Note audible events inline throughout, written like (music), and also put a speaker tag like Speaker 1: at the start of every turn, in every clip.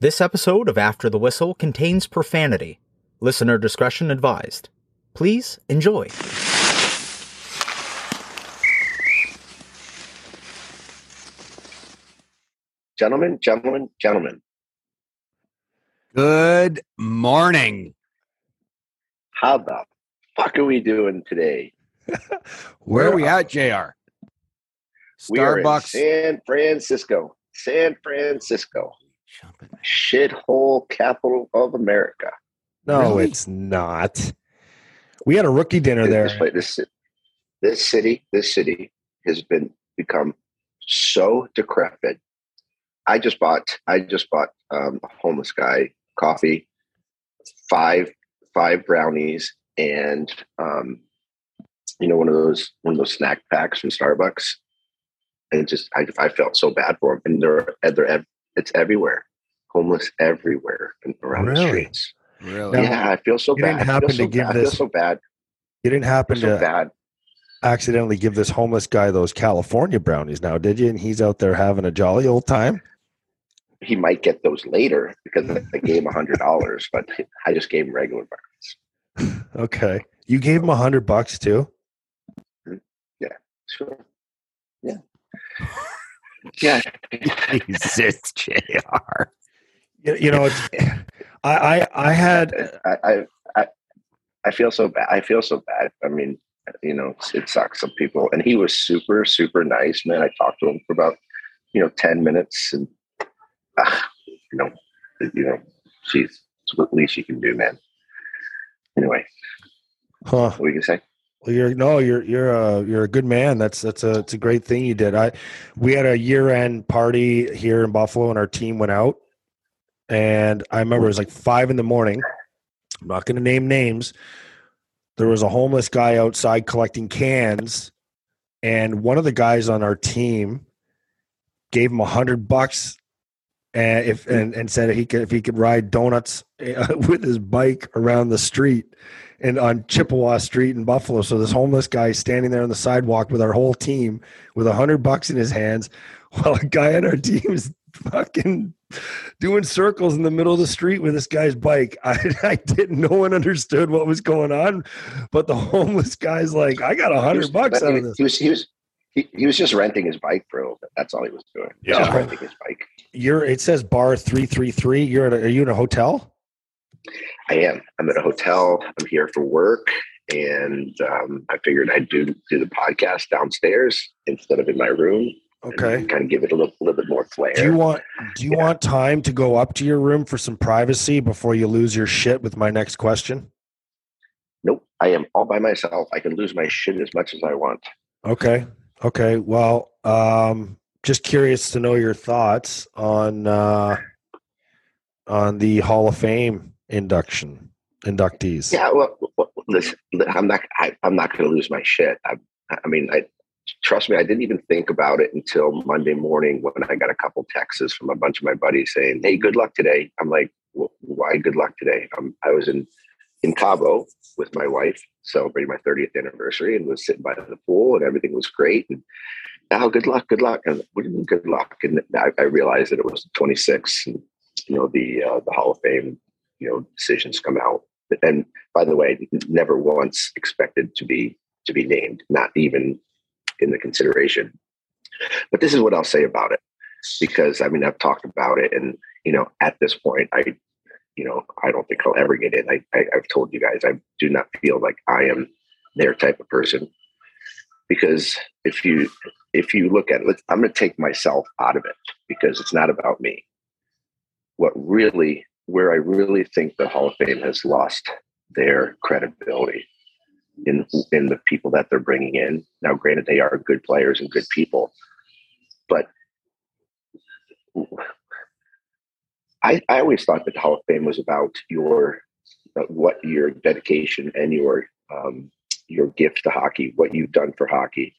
Speaker 1: This episode of After the Whistle contains profanity. Listener discretion advised. Please enjoy.
Speaker 2: Gentlemen, gentlemen, gentlemen,
Speaker 3: Good morning.
Speaker 2: how the fuck are we doing today? (laughs)
Speaker 3: Where are we at, JR?
Speaker 2: We are in
Speaker 3: Starbucks.
Speaker 2: San Francisco. San Francisco. Shithole capital of America.
Speaker 4: No,
Speaker 3: Really?
Speaker 4: it's not. We had a rookie dinner there.
Speaker 2: This, place- this, this city, this city has been become so decrepit. I just bought I just bought um, a homeless guy coffee, five five brownies, and um, you know one of those one of those snack packs from Starbucks. And just I, I felt so bad for him, and they're they're it's everywhere, homeless everywhere and around the streets.
Speaker 3: Really?
Speaker 2: yeah, I feel so
Speaker 4: you
Speaker 2: bad.
Speaker 4: didn't
Speaker 2: I feel
Speaker 4: happen
Speaker 2: so
Speaker 4: to give
Speaker 2: bad. I feel
Speaker 4: this-
Speaker 2: so bad.
Speaker 4: You didn't happen
Speaker 2: feel so
Speaker 4: to
Speaker 2: bad.
Speaker 4: accidentally give this homeless guy those California brownies now, did you? And he's out there having a jolly old time.
Speaker 2: he might get those later because I (laughs) gave him a hundred dollars, but I just gave him regular brownies. (laughs)
Speaker 4: Okay. You gave him a hundred bucks too? Mm-hmm.
Speaker 2: Yeah, Sure. Yeah. (laughs) Yeah.
Speaker 3: Jesus, JR.
Speaker 4: You, you know, it's I, I I had
Speaker 2: I, I I feel so bad. I feel so bad. I mean, you know, it sucks. Some people, and he was super, super nice, man. I talked to him for about, you know, ten minutes, and uh, you know, you know, it's what least you can do, man. Anyway,
Speaker 4: huh.
Speaker 2: what were you say?
Speaker 4: Well, you're no, you're you're a you're a good man. That's that's a it's a great thing you did. I we had a year end party here in Buffalo, and our team went out. And I remember it was like five in the morning. I'm not going to name names. There was a homeless guy outside collecting cans, and one of the guys on our team gave him a hundred bucks, and if and, and said he could if he could ride donuts uh, (laughs) with his bike around the street and on Chippewa Street in Buffalo. So this homeless guy is standing there on the sidewalk with our whole team with a hundred bucks in his hands, (laughs) while a guy on our team is fucking doing circles in the middle of the street with this guy's bike. (laughs) I, I didn't. No one understood what was going on, but the (laughs) homeless guy's like, "I got a hundred bucks out
Speaker 2: he,
Speaker 4: of this."
Speaker 2: he was he was he, he was just renting his bike for a little bit. That's all he was doing. He was
Speaker 4: Yeah.
Speaker 2: Just renting his bike.
Speaker 4: You're. It says bar three three three. You're at. A, are you in a hotel?
Speaker 2: I am. I'm at a hotel. I'm here for work, and um, I figured I'd do do the podcast downstairs instead of in my room.
Speaker 4: Okay.
Speaker 2: kind of give it a little, little bit more flair.
Speaker 4: Do you want do you want time to go up to your room for some privacy before you lose your shit with my next question?
Speaker 2: Nope. I am all by myself. I can lose my shit as much as I want.
Speaker 4: Okay. Okay. Well, um just curious to know your thoughts on uh on the Hall of Fame induction inductees.
Speaker 2: Yeah. Well, listen. I'm not. I, I'm not going to lose my shit. I, I mean, I trust me. I didn't even think about it until Monday morning when I got a couple texts from a bunch of my buddies saying, "Hey, good luck today." I'm like, well, "Why good luck today?" Um, I was in in Cabo with my wife celebrating my 30th anniversary and was sitting by the pool and everything was great. And now, good luck, good luck, and what do you mean good luck? And I, I realized that it was 26. And, you know, the uh, the Hall of Fame, you know, decisions come out. And by the way, never once expected to be to be named, not even in the consideration. But this is what I'll say about it, because I mean I've talked about it, and you know, at this point, I, you know, I don't think I'll ever get in. I, I I've told you guys, I do not feel like I am their type of person because if you if you look at it, I'm going to take myself out of it because it's not about me. What really, where I really think the Hall of Fame has lost their credibility in in the people that they're bringing in. Now, granted, they are good players and good people, but I, I always thought that the Hall of Fame was about your uh, what your dedication and your um, your gift to hockey, what you've done for hockey,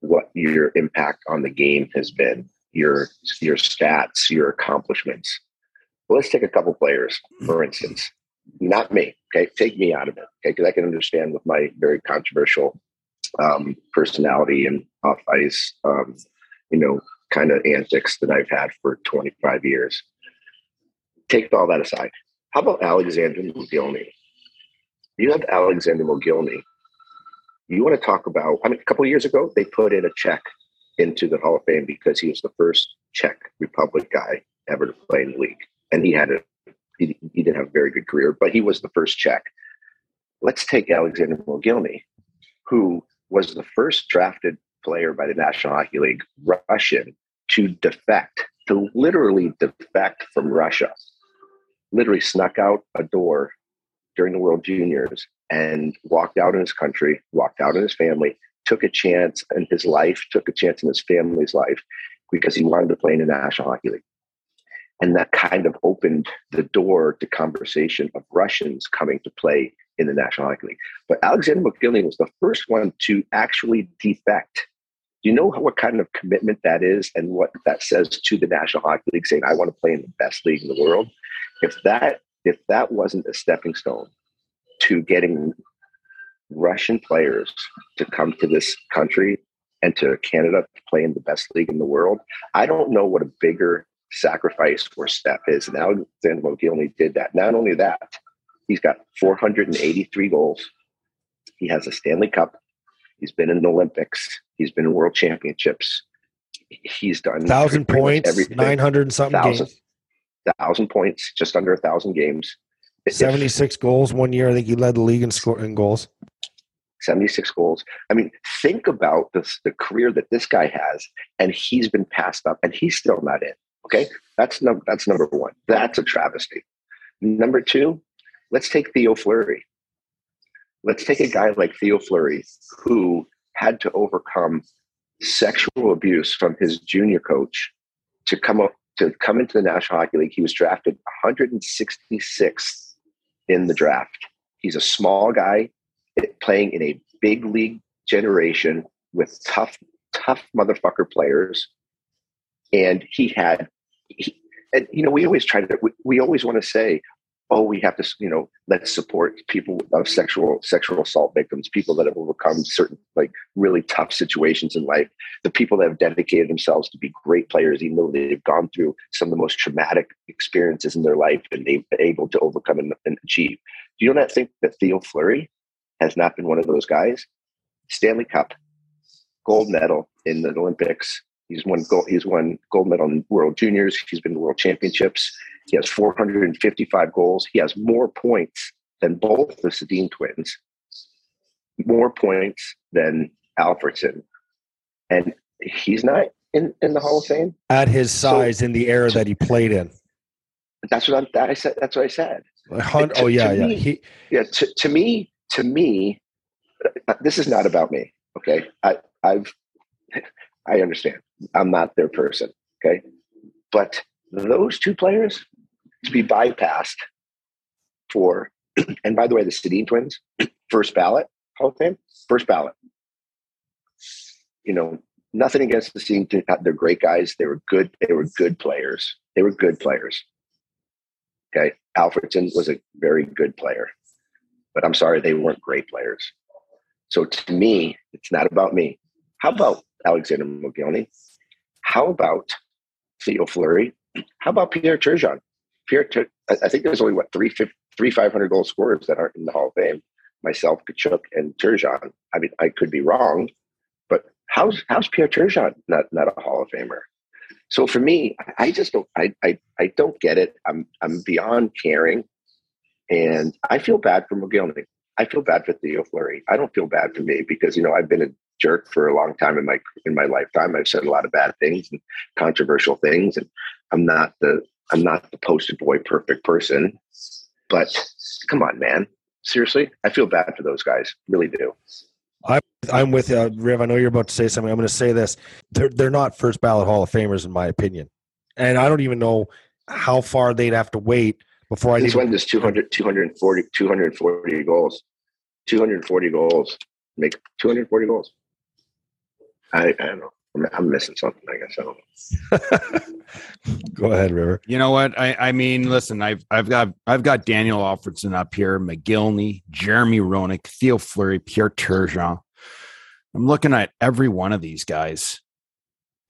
Speaker 2: what your impact on the game has been, your your stats, your accomplishments. Well, let's take a couple players, for instance. Not me, okay? Take me out of it, okay? Because I can understand with my very controversial um, personality and off ice, um, you know, kind of antics that I've had for 25 years. Take all that aside. How about Alexander Mogilny? You have Alexander Mogilny you want to talk about, I mean, a couple years ago, they put in a Czech into the Hall of Fame because he was the first Czech Republic guy ever to play in the league. And he had a, he, he didn't have a very good career, but he was the first Czech. Let's take Alexander Mogilny, who was the first drafted player by the National Hockey League, Russian, to defect, to literally defect from Russia. Literally snuck out a door during the World Juniors and walked out in his country, walked out in his family, took a chance in his life, took a chance in his family's life because he wanted to play in the National Hockey League. And that kind of opened the door to conversation of Russians coming to play in the National Hockey League. But Alexander Mogilny was the first one to actually defect. Do you know what kind of commitment that is and what that says to the National Hockey League saying, I want to play in the best league in the world? If that if that wasn't a stepping stone to getting Russian players to come to this country and to Canada to play in the best league in the world. I don't know what a bigger sacrifice or step is. And Alexander Mogilny did that. Not only that, he's got 483 goals. He has a Stanley Cup. He's been in the Olympics. He's been in World Championships. He's done
Speaker 4: thousand points, nine hundred something thousand, games.
Speaker 2: Thousand points, just under a thousand games.
Speaker 4: 76 goals one year. I think he led the league in score in goals.
Speaker 2: 76 goals. I mean, think about this, the career that this guy has, and he's been passed up, and he's still not in. Okay, that's number that's number one. That's a travesty. Number two, let's take Theo Fleury. Let's take a guy like Theo Fleury who had to overcome sexual abuse from his junior coach to come up to come into the National Hockey League. He was drafted 166th in the draft. He's a small guy eh, playing in a big league generation with tough, tough motherfucker players. And he had, and you know, we always try to, we, we always want to say, oh, we have to, you know, let's support people of sexual sexual assault victims, people that have overcome certain like really tough situations in life, the people that have dedicated themselves to be great players, even though they've gone through some of the most traumatic experiences in their life and they've been able to overcome and, and achieve. Do you not think that Theo Fleury has not been one of those guys? Stanley Cup, gold medal in the Olympics. He's won gold. He's won gold medal in World Juniors. He's been to World Championships. He has 455 goals. He has more points than both the Sedin twins, more points than Alfredsson, And he's not in, in the Hall of Fame.
Speaker 4: At his size so, in the era that he played in.
Speaker 2: That's what I'm, that I said. That's what I said.
Speaker 4: To, oh yeah, yeah.
Speaker 2: Me, he, yeah. To, to me, to me, this is not about me. Okay, I, I've, I understand. I'm not their person. Okay, but those two players to be bypassed for, (clears throat) and by the way, the Sedin twins, (clears throat) first ballot Hall of Fame, first ballot. You know, nothing against the Sedin. They're great guys. They were good. They were good players. They were good players. Okay, Alfredsson was a very good player, but I'm sorry they weren't great players. So to me, it's not about me. How about Alexander Mogilny? How about Theo Fleury? How about Pierre Turgeon? Pierre, I think there's only what three, three 500 goal scorers that aren't in the Hall of Fame. Myself, Tkachuk, and Turgeon. I mean, I could be wrong, but how's how's Pierre Turgeon not not a Hall of Famer? So for me, I just don't I, I I don't get it. I'm I'm beyond caring. And I feel bad for Mogilny. I feel bad for Theo Fleury. I don't feel bad for me because you know I've been a jerk for a long time in my in my lifetime. I've said a lot of bad things and controversial things, and I'm not the I'm not the poster boy perfect person. But come on, man. Seriously, I feel bad for those guys. Really do.
Speaker 4: I'm I'm with you, Riv. I know you're about to say something. I'm going to say this: they're they're not first ballot Hall of Famers in my opinion, and I don't even know how far they'd have to wait before I.
Speaker 2: Since
Speaker 4: even,
Speaker 2: does 200, 240, 240 goals, 240 goals make 240 goals? I, I don't know. I'm, I'm missing something. I guess I don't know. (laughs)
Speaker 4: Go ahead, River.
Speaker 3: You know what? I, I mean, listen, I've I've got I've got Daniel Alfredsson up here, Mogilny, Jeremy Roenick, Theo Fleury, Pierre Turgeon. I'm looking at every one of these guys,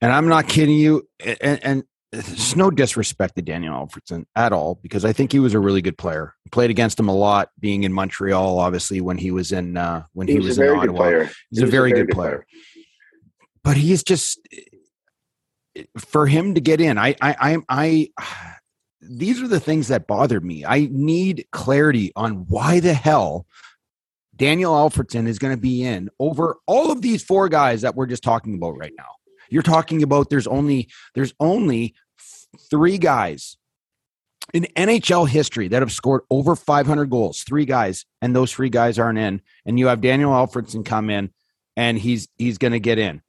Speaker 3: and I'm not kidding you. And, and there's no disrespect to Daniel Alfredsson at all because I think he was a really good player. Played against him a lot, being in Montreal, obviously when he was in uh, when he,
Speaker 2: He
Speaker 3: was,
Speaker 2: was a
Speaker 3: in
Speaker 2: very good
Speaker 3: Ottawa.
Speaker 2: player.
Speaker 3: He's
Speaker 2: He
Speaker 3: a
Speaker 2: was
Speaker 3: very, good, player. But he's just for him to get in. I I I, I these are the things that bother me. I need clarity on why the hell Daniel Alfredsson is going to be in over all of these four guys that we're just talking about right now. You're talking about there's only there's only three guys in NHL history that have scored over 500 goals. Three guys, and those three guys aren't in. And you have Daniel Alfredsson come in, and he's he's going to get in.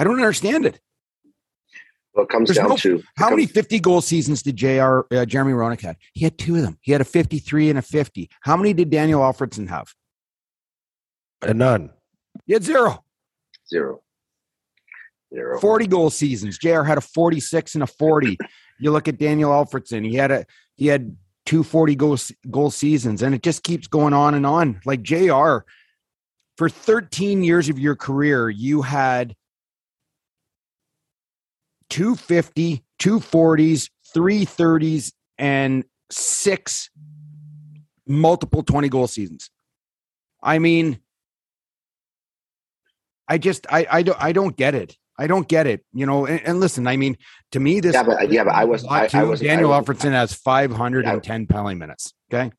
Speaker 3: I don't understand it.
Speaker 2: Well, it comes
Speaker 3: There's
Speaker 2: down
Speaker 3: no-
Speaker 2: to
Speaker 3: How
Speaker 2: it
Speaker 3: many 50 goal seasons did JR uh, Jeremy Roenick had? He had two of them. He had a 53 and a 50. How many did Daniel Alfredsson have?
Speaker 4: And none.
Speaker 3: He had zero.
Speaker 2: zero, zero.
Speaker 3: 40 goal seasons. JR had a 46 and a 40. you look at Daniel Alfredsson, he had a he had two 40 goal goal seasons and it just keeps going on and on. Like JR for 13 years of your career, you had 250, 240s, 330s and six multiple 20 goal seasons. I mean, I just I I don't I don't get it. I don't get it. You know, and, and listen, I mean, to me, this
Speaker 2: Yeah, but- yeah, but I was- I- I I
Speaker 3: Daniel Alfredsson has 510 penalty minutes. Okay,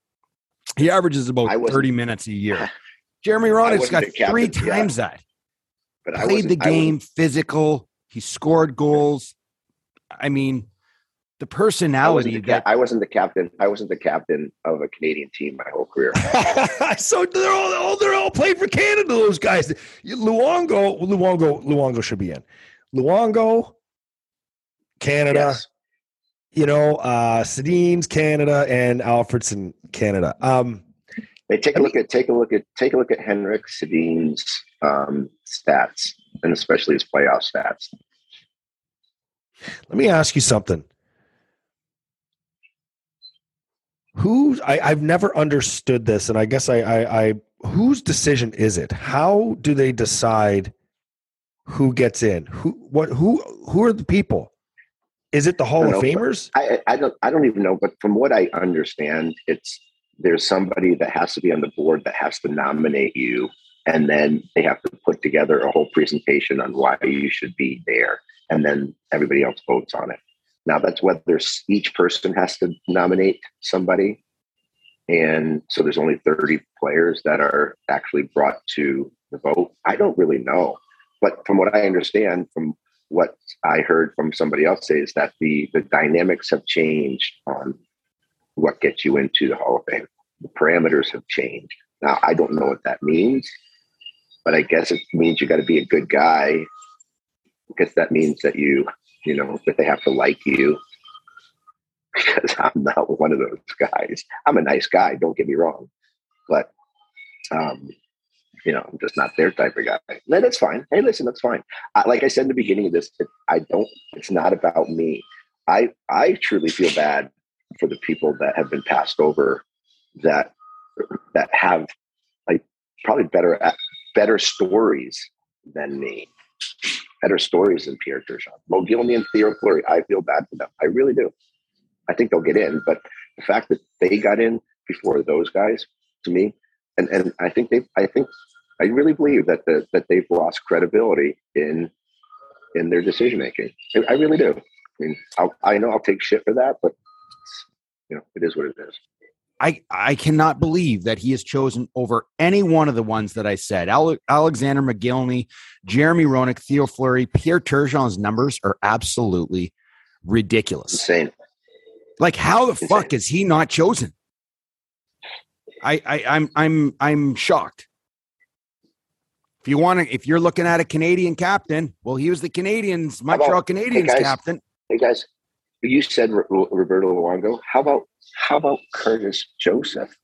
Speaker 3: he averages about 30 minutes a year. (laughs) Jeremy Roenick's got three
Speaker 2: yeah.
Speaker 3: times that.
Speaker 2: But I
Speaker 3: Played the game, physical. He scored goals. I mean, the
Speaker 2: I
Speaker 3: personality
Speaker 2: the
Speaker 3: that
Speaker 2: I wasn't the captain. I wasn't the captain of a Canadian team my whole career. (laughs)
Speaker 4: so they're all, all they're all playing for Canada. Those guys, Luongo, Luongo, Luongo should be in. Luongo, Canada.
Speaker 2: Yes.
Speaker 4: You know, uh Sedin's Canada and Alfredsson Canada. Um,
Speaker 2: Hey, take a look at take a look at take a look at Henrik Sedin's um, stats, and especially his playoff stats.
Speaker 4: let me ask you something. Who's I, I've never understood this, and I guess I, I, I whose decision is it? How do they decide who gets in? Who what who who are the people? Is it the Hall of
Speaker 2: know,
Speaker 4: Famers?
Speaker 2: I, I don't I don't even know, but from what I understand, it's there's somebody that has to be on the board that has to nominate you, and then they have to put together a whole presentation on why you should be there, and then everybody else votes on it. Now that's whether each person has to nominate somebody, and so there's only 30 players that are actually brought to the vote. I don't really know, but from what I understand, from what I heard from somebody else say is that the the dynamics have changed on what gets you into the Hall of Fame. The parameters have changed. Now I don't know what that means, but I guess it means you got to be a good guy. Because that means that you, you know, that they have to like you. (laughs) Because I'm not one of those guys. I'm a nice guy. Don't get me wrong, but um, you know, I'm just not their type of guy. No, that's fine. Hey, listen, that's fine. I, like I said in the beginning of this, I don't. It's not about me. I I truly feel bad for the people that have been passed over, that that have like probably better better stories than me, better stories than Pierre Turgeon, Mogilny, and Theo Fleury. I feel bad for them. I really do. I think they'll get in, but the fact that they got in before those guys, to me, and and I think they, I think I really believe that the, that they've lost credibility in in their decision making. I, I really do. I mean, I'll, I know I'll take shit for that, but you know, it is what it is.
Speaker 3: I I cannot believe that he is chosen over any one of the ones that I said. Ale- Alexander Mogilny, Jeremy Roenick, Theo Fleury, Pierre Turgeon's numbers are absolutely ridiculous.
Speaker 2: Insane.
Speaker 3: Like how the
Speaker 2: Insane.
Speaker 3: fuck is he not chosen? I, I I'm I'm I'm shocked. If you want to, if you're looking at a Canadian captain, well, he was the Canadians,
Speaker 2: How about-
Speaker 3: Montreal
Speaker 2: hey,
Speaker 3: Canadiens
Speaker 2: guys,
Speaker 3: captain.
Speaker 2: Hey guys, you said Roberto Luongo. How about how about Curtis Joseph?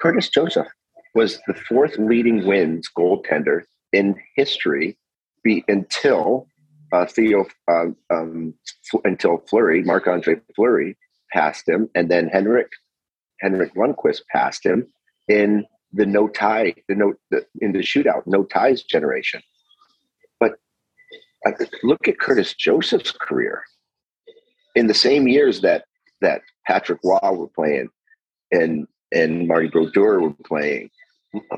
Speaker 2: Curtis Joseph was the fourth leading wins goaltender in history be, until uh, Theo um, um, until Fleury, Marc Andre Fleury passed him, and then Henrik Henrik Lundqvist passed him in the no tie, the no the, in the shootout, no ties generation. But uh, look at Curtis Joseph's career in the same years that that Patrick Roy were playing and and Marty Brodeur were playing.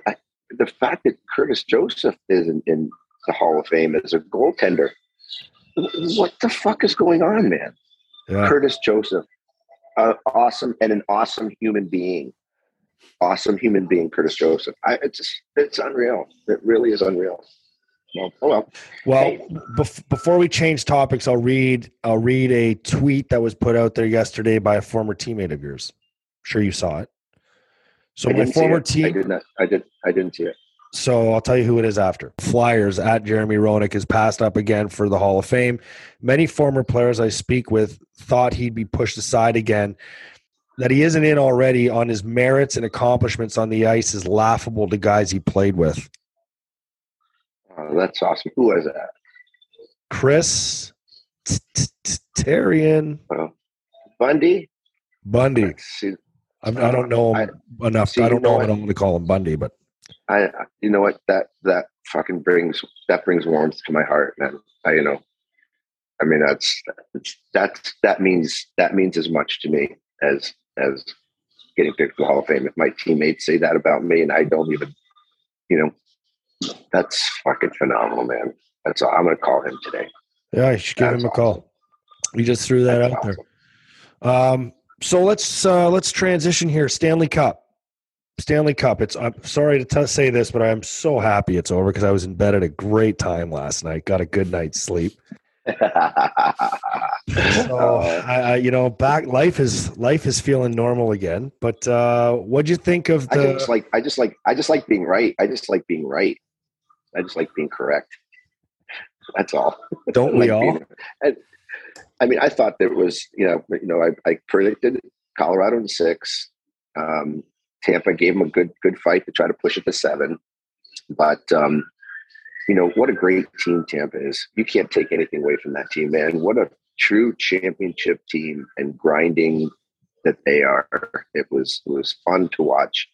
Speaker 2: I, the fact that Curtis Joseph is in, in the Hall of Fame as a goaltender, what the fuck is going on, man?
Speaker 4: Yeah.
Speaker 2: Curtis Joseph, uh, awesome and an awesome human being, awesome human being, Curtis Joseph. I, it's just, it's unreal. It really is unreal. Well, oh well.
Speaker 4: Well,
Speaker 2: Hey.
Speaker 4: bef- before we change topics, I'll read I'll read a tweet that was put out there yesterday by a former teammate of yours. I'm sure you saw it. So
Speaker 2: I
Speaker 4: my former
Speaker 2: it. I
Speaker 4: team
Speaker 2: did not. I did. I didn't see it.
Speaker 4: So I'll tell you who it is after. Flyers at Jeremy Roenick is passed up again for the Hall of Fame. Many former players I speak with thought he'd be pushed aside again. That he isn't in already on his merits and accomplishments on the ice is laughable to guys he played with.
Speaker 2: Oh, that's awesome. Who was that?
Speaker 4: Chris Therien. T- T-
Speaker 2: Therien Bundy.
Speaker 4: Bundy.
Speaker 2: See.
Speaker 4: I, don't know him enough.
Speaker 2: see,
Speaker 4: I don't
Speaker 2: know
Speaker 4: him enough to call him Bundy, but
Speaker 2: I, you know what? That that fucking brings that brings warmth to my heart, man. I, you know, I mean, that's that's that's that means that means as much to me as as getting picked for the Hall of Fame. If my teammates say that about me, and I don't even, you know, that's fucking phenomenal, man. That's all. I'm gonna call him today.
Speaker 4: yeah, you should give
Speaker 2: That's
Speaker 4: him a call. You just threw that
Speaker 2: That's
Speaker 4: out there. Um, so let's uh, let's transition here. Stanley Cup, Stanley Cup. It's I'm sorry to t- say this, but I'm so happy it's over because I was in bed at a great time last night. Got a good night's sleep. (laughs) So
Speaker 2: Uh,
Speaker 4: I, I, you know, back life is life is feeling normal again. But uh, what do you think of the?
Speaker 2: I just like I just like I just like being right. I just like being right. I just like being correct. That's all. (laughs)
Speaker 4: Don't we all?
Speaker 2: being- and, I mean, I thought there was, you know, you know, I, I predicted Colorado in six. Um, Tampa gave them a good good fight to try to push it to seven, but um, you know what a great team Tampa is. You can't take anything away from that team, man. What a true championship team and grinding that they are. It was it was fun to watch,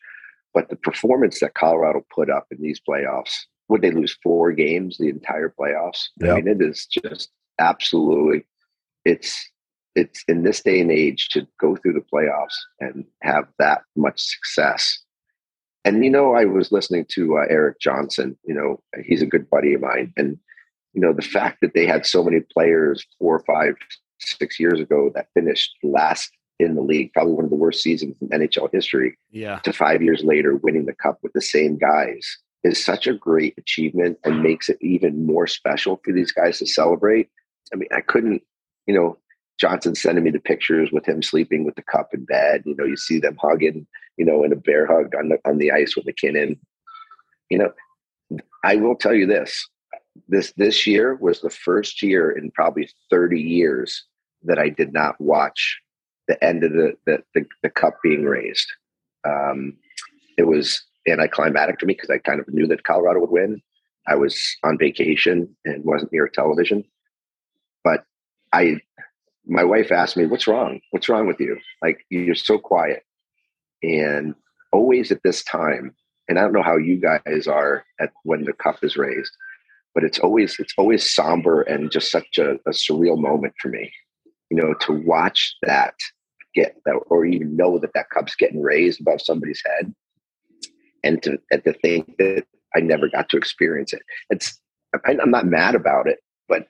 Speaker 2: but the performance that Colorado put up in these playoffs. Would they lose four games the entire playoffs?
Speaker 4: Yeah.
Speaker 2: I mean, it is just absolutely. It's it's in this day and age to go through the playoffs and have that much success. And you know, I was listening to uh, Erik Johnson. You know, he's a good buddy of mine, and you know the fact that they had so many players four, five, six years ago that finished last in the league, probably one of the worst seasons in NHL history,
Speaker 3: Yeah.
Speaker 2: to five years later winning the cup with the same guys is such a great achievement and makes it even more special for these guys to celebrate. I mean, I couldn't, you know, Johnson sending me the pictures with him sleeping with the cup in bed. You know, you see them hugging, you know, in a bear hug on the on the ice with MacKinnon. You know, I will tell you this: this this year was the first year in probably thirty years that I did not watch the end of the the, the, the cup being raised. Um, it was anticlimactic to me because I kind of knew that Colorado would win. I was on vacation and wasn't near television, but I, my wife asked me, "What's wrong? What's wrong with you? Like you're so quiet." And always at this time, and I don't know how you guys are at when the cup is raised, but it's always it's always somber and just such a, a surreal moment for me. You know, to watch that get that, or even know that that cup's getting raised above somebody's head, and to and to think that I never got to experience it. It's I'm not mad about it, but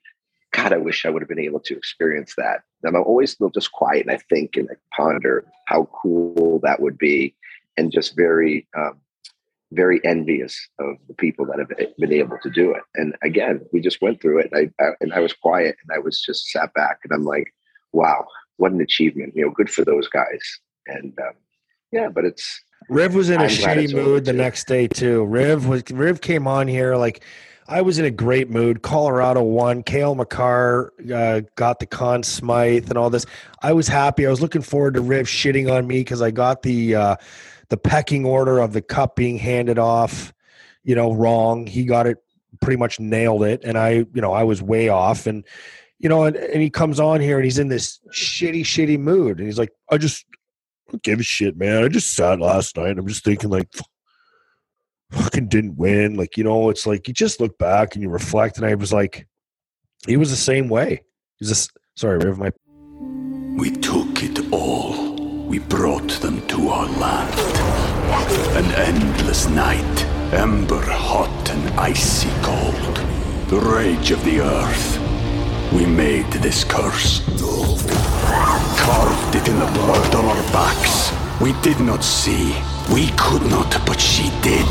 Speaker 2: God, I wish I would have been able to experience that. And I'm always still just quiet and I think and I ponder how cool that would be, and just very, um, very envious of the people that have been able to do it. And again, we just went through it, and I, I and I was quiet and I was just sat back and I'm like, wow, what an achievement! You know, good for those guys. And um, yeah, but it's
Speaker 4: Riv was in a
Speaker 2: I'm
Speaker 4: shitty mood the
Speaker 2: too.
Speaker 4: next day too. Riv was Riv came on here like I was in a great mood. Colorado won. Cale Makar uh, got the Conn Smythe and all this. I was happy. I was looking forward to Riv shitting on me because I got the uh, the pecking order of the cup being handed off. You know, wrong. He got it pretty much nailed it, and I, you know, I was way off. And you know, and, and he comes on here and he's in this shitty, shitty mood, and he's like, I just don't give a shit, man. I just sat last night. I'm just thinking like fucking didn't win. Like, you know, it's like you just look back and you reflect. And I was like, he was the same way. He's just sorry, Riv, my
Speaker 5: We took it all. We brought them to our land. An endless night, ember hot and icy cold. The rage of the earth. We made this curse. Carved it in the blood on our backs. We did not see. We could not, but she did.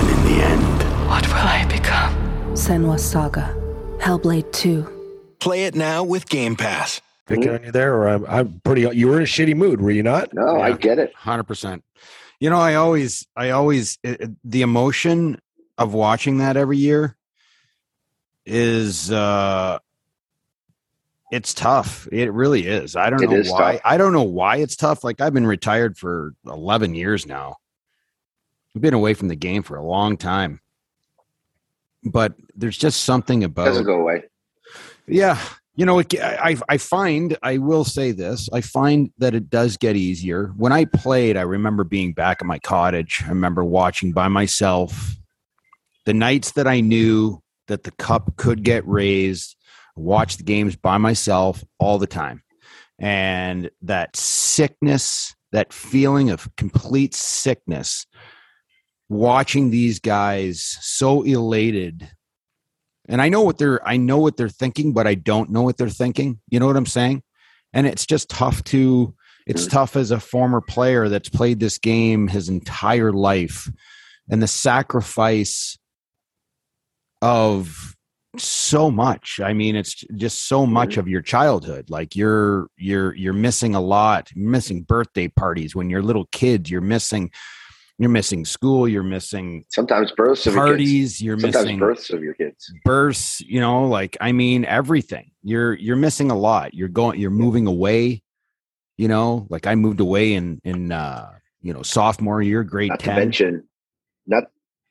Speaker 5: And in the end,
Speaker 6: What will I become? Senua's Saga. Hellblade 2.
Speaker 7: Play it now with Game Pass.
Speaker 4: picking on you there, or I'm, I'm pretty. You were in a shitty mood, were you not?
Speaker 2: no, I get it.
Speaker 3: Hundred percent. You know, I always, I always, it, it- the emotion of watching that every year is, uh it's tough. It really is. I don't
Speaker 2: It
Speaker 3: know why.
Speaker 2: tough.
Speaker 3: I don't know why it's tough. Like I've been retired for eleven years now. I've been away from the game for a long time, but there's just something about
Speaker 2: Doesn't go away.
Speaker 3: yeah, you know, it, I I find I will say this: I find that it does get easier. When I played, I remember being back at my cottage. I remember watching by myself. The nights that I knew that the cup could get raised, watch the games by myself all the time, and that sickness, that feeling of complete sickness, watching these guys so elated and I know what they're I know what they're thinking, but I don't know what they're thinking. You know what I'm saying? And it's just tough to it's mm-hmm. tough as a former player that's played this game his entire life and the sacrifice of so much. I mean, it's just so much of your childhood. Like you're you're you're missing a lot. You're missing birthday parties when you're little kids. You're missing you're missing school. You're missing
Speaker 2: Sometimes births of your kids.
Speaker 3: parties. You're
Speaker 2: Sometimes
Speaker 3: missing
Speaker 2: births of your kids.
Speaker 3: births you know like i mean everything you're you're missing a lot you're going you're moving away you know like i moved away in in uh you know sophomore year grade
Speaker 2: Not to
Speaker 3: 10
Speaker 2: mention, not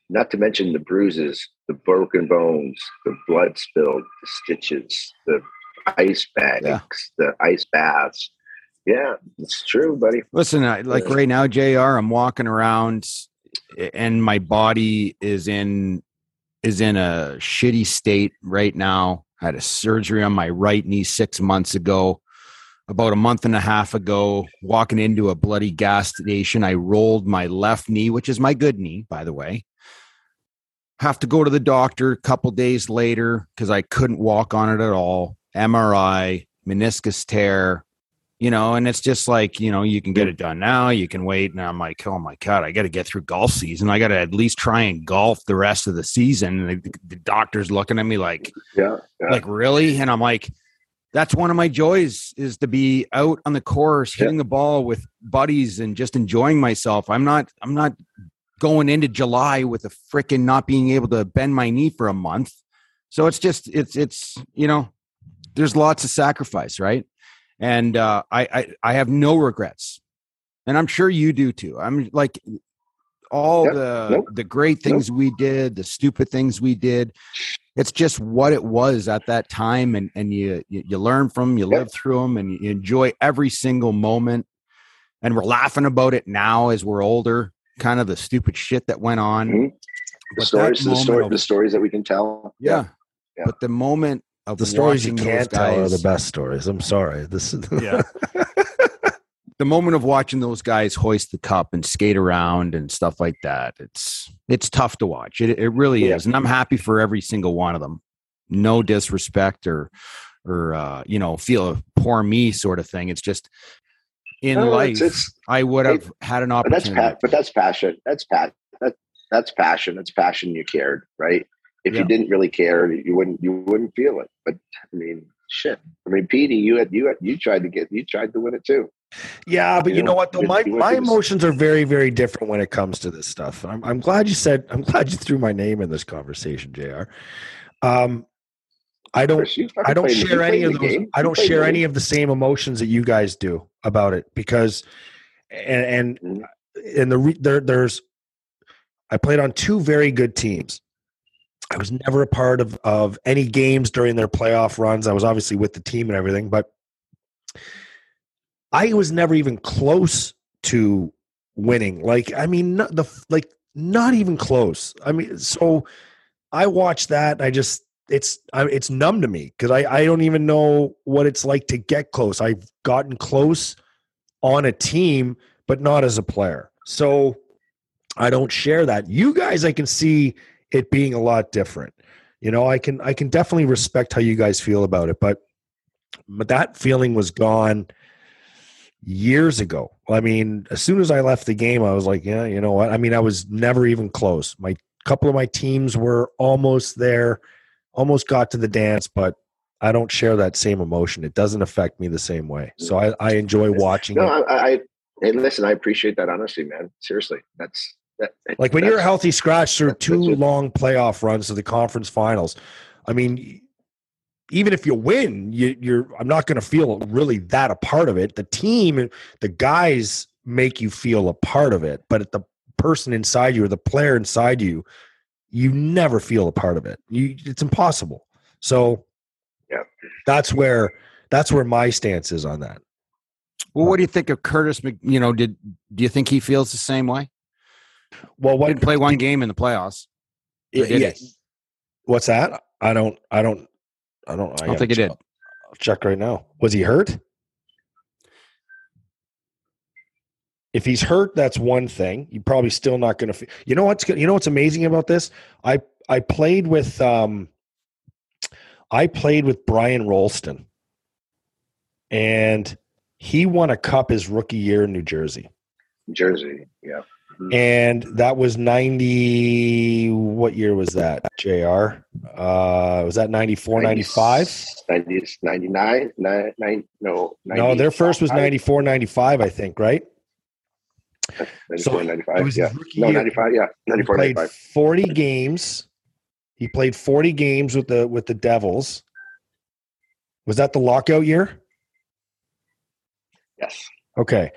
Speaker 2: not to mention the bruises, the broken bones, the blood spilled, the stitches, the ice bags,
Speaker 3: Yeah.
Speaker 2: the ice baths. Yeah, it's true, buddy.
Speaker 3: listen I, like right now jr i'm walking around and my body is in is in a shitty state right now I had a surgery on my right knee six months ago about a month and a half ago walking into a bloody gas station i rolled my left knee which is my good knee by the way have to go to the doctor a couple days later because i couldn't walk on it at all. Mri meniscus tear you know and it's just like you know you can get it done now you can wait and i'm like oh my god i got to get through golf season. I got to at least try and golf the rest of the season. And the, the doctor's looking at me like
Speaker 2: Yeah, yeah.
Speaker 3: like really? And i'm like that's one of my joys is to be out on the course hitting the ball with buddies and just enjoying myself. I'm not i'm not going into july with a freaking not being able to bend my knee for a month. So it's just it's it's you know there's lots of sacrifice right? And uh i i, I have no regrets. And i'm sure you do too. I'm like all
Speaker 2: Yep.
Speaker 3: the
Speaker 2: Nope.
Speaker 3: the great things we did the stupid things we did it's just what it was at that time. And and you you, learn from 'em, you
Speaker 2: Yep.
Speaker 3: live through them and you enjoy every single moment. And we're laughing about it now as we're older kind of the stupid shit that went on
Speaker 2: Mhm. The
Speaker 3: But
Speaker 2: stories,
Speaker 3: that
Speaker 2: the, story,
Speaker 3: moment
Speaker 2: the stories that we can tell.
Speaker 3: yeah.
Speaker 2: Yeah.
Speaker 3: but the moment of
Speaker 4: The stories you can't tell are the best stories. I'm sorry. This is (laughs)
Speaker 3: Yeah. (laughs) the moment of watching those guys hoist the cup and skate around and stuff like that it's it's tough to watch it, it really
Speaker 2: Yeah.
Speaker 3: is and i'm happy for every single one of them no disrespect or or uh, you know feel a poor me sort of thing. It's just in
Speaker 2: No,
Speaker 3: life
Speaker 2: it's- it's-
Speaker 3: I would have had an
Speaker 2: But that's
Speaker 3: opportunity.
Speaker 2: pa- but that's passion. That's pat. That, that's passion. That's passion. You cared, right? If
Speaker 3: Yeah.
Speaker 2: you didn't really care, you wouldn't you wouldn't feel it. But I mean, shit. I mean, Petey, you had you had you tried to get you tried to win it too.
Speaker 4: Yeah, but you,
Speaker 2: You
Speaker 4: know
Speaker 2: know,
Speaker 4: what though? My my emotions are very, very different when it comes to this stuff. I'm I'm glad you said I'm glad you threw my name in this conversation, Jr. Um, I don't
Speaker 2: Chris, you fucking
Speaker 4: I don't share any of those.
Speaker 2: game.
Speaker 4: I don't share any of the same emotions that you guys do about it because, and and mm-hmm. and the re, there there's, I played on two very good teams. I was never a part of of any games during their playoff runs. I was obviously with the team and everything, but I was never even close to winning. Like I mean, not the like not even close. I mean, so I watched that. And I just it's I, it's numb to me because I I don't even know what it's like to get close. I've gotten close on a team, but not as a player. So I don't share that. You guys, I can see it being a lot different. You know, I can I can definitely respect how you guys feel about it, but but that feeling was gone years ago. I mean, as soon as I left the game, I was like, yeah, you know what? I mean, I was never even close. My couple of my teams were almost there, almost got to the dance, but I don't share that same emotion. It doesn't affect me the same way. So I, I enjoy watching
Speaker 2: No,
Speaker 4: it.
Speaker 2: I, I and listen, I appreciate that honesty, man. Seriously, that's that.
Speaker 4: Like when you're a healthy scratch through two long playoff runs to the conference finals, I mean, even if you win, you, you're I'm not going to feel really that a part of it. The team, the guys make you feel a part of it, but the person inside you or the player inside you, you never feel a part of it. You, it's impossible. So,
Speaker 2: Yeah.
Speaker 4: that's where that's where my stance is on that.
Speaker 3: well, uh, what do you think of Curtis? Mc, you know, did do you think he feels the same way?
Speaker 4: Well,
Speaker 3: He didn't play one game in the playoffs.
Speaker 4: Yeah,
Speaker 3: did
Speaker 4: yeah. What's that? I don't. I don't. I don't.
Speaker 3: I don't think he did.
Speaker 4: check- I'll check right now. Was he hurt? If he's hurt, that's one thing. You're probably still not going to. You know what's? You know what's amazing about this? I I played with um. I played with Brian Rolston, and he won a cup his rookie year in New Jersey.
Speaker 2: Jersey. Yeah.
Speaker 4: and that was 90 what year was that jr uh was that 94 95
Speaker 2: 90, 99, nine, nine, no,
Speaker 4: no their first was 94 95 i think right
Speaker 2: 94,
Speaker 4: so
Speaker 2: 95.
Speaker 4: it was
Speaker 2: yeah. No, 95. Yeah.
Speaker 4: he
Speaker 2: 94,
Speaker 4: played
Speaker 2: 95.
Speaker 4: 40 games he played 40 games with the with the devils was that the lockout year
Speaker 2: Yes.
Speaker 4: okay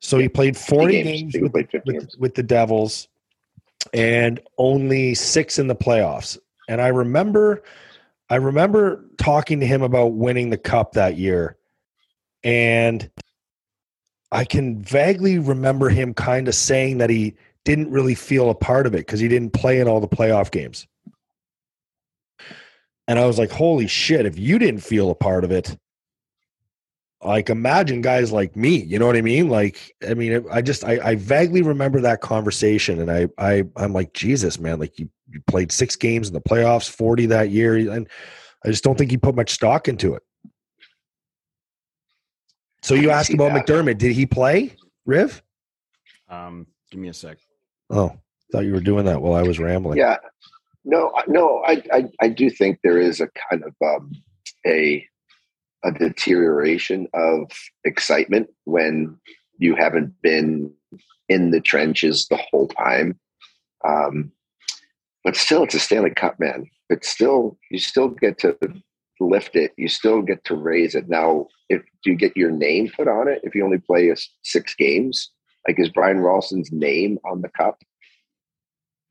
Speaker 4: so he played 40
Speaker 2: games.
Speaker 4: games,
Speaker 2: I think he
Speaker 4: with,
Speaker 2: played
Speaker 4: with,
Speaker 2: games.
Speaker 4: with the devils and only six in the playoffs and i remember i remember talking to him about winning the cup that year and i can vaguely remember him kind of saying that he didn't really feel a part of it because he didn't play in all the playoff games. And i was like holy shit if you didn't feel a part of it like imagine guys like me you know what i mean? Like i mean i just i, I vaguely remember that conversation and i i i'm like jesus man like you, you played six games in the playoffs 40 that year and i just don't think you put much stock into it so you asked about
Speaker 2: that.
Speaker 4: MacDermid did he play riv
Speaker 3: Um, give me a sec.
Speaker 4: oh thought you were doing that while i was rambling
Speaker 2: Yeah. No, I- no, I, I, I do think there is a kind of um, a a deterioration of excitement when you haven't been in the trenches the whole time. Um, but still, it's a Stanley Cup, man. It's still you still get to lift it. You still get to raise it. Now, if you get your name put on it, if you only play a s- six games, like is Brian Rolston's name on the cup?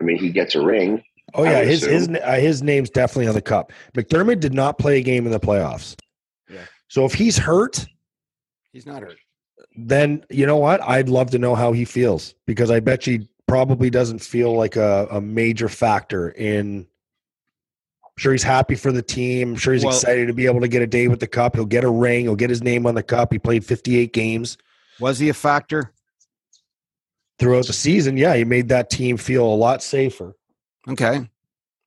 Speaker 2: I mean, he gets a ring.
Speaker 4: oh yeah
Speaker 2: would
Speaker 4: his his uh, his name's definitely on the cup MacDermid did not play a game in the playoffs
Speaker 3: Yeah.
Speaker 4: so if he's hurt
Speaker 3: He's not hurt.
Speaker 4: then you know what? I'd love to know how he feels because I bet you probably doesn't feel like a, a major factor in. I'm sure he's happy for the team. I'm sure he's
Speaker 3: Well-
Speaker 4: excited to be able to get a day with the cup. He'll get a ring. He'll get his name on the cup. He played 58 games
Speaker 3: Was he a factor?
Speaker 4: throughout the season. Yeah, he made that team feel a lot safer.
Speaker 3: Okay.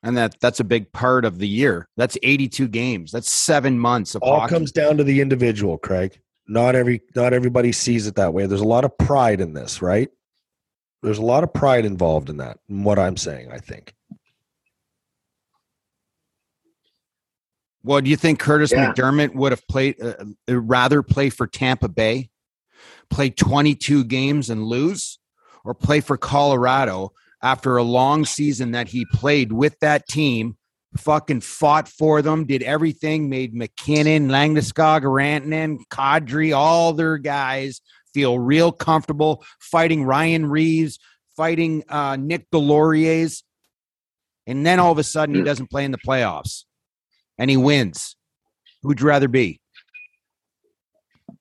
Speaker 3: And that that's a big part of the year. That's 82 games. That's seven months of
Speaker 4: All
Speaker 3: hockey.
Speaker 4: comes down to the individual, Craig. Not every not everybody sees it that way. There's a lot of pride in this, right? There's a lot of pride involved in that. in What I'm saying, I think.
Speaker 3: Well, do you think Curtis
Speaker 2: Yeah.
Speaker 3: MacDermid would have played uh, uh, rather play for Tampa Bay, play 22 games and lose, or play for Colorado after a long season that he played with that team, fucking fought for them, did everything, made MacKinnon, Landeskog, Rantanen, Kadri, all their guys feel real comfortable fighting Ryan Reaves, fighting uh, Nick Deslauriers, and then all of a sudden he doesn't play in the playoffs and he wins. Who'd you rather be?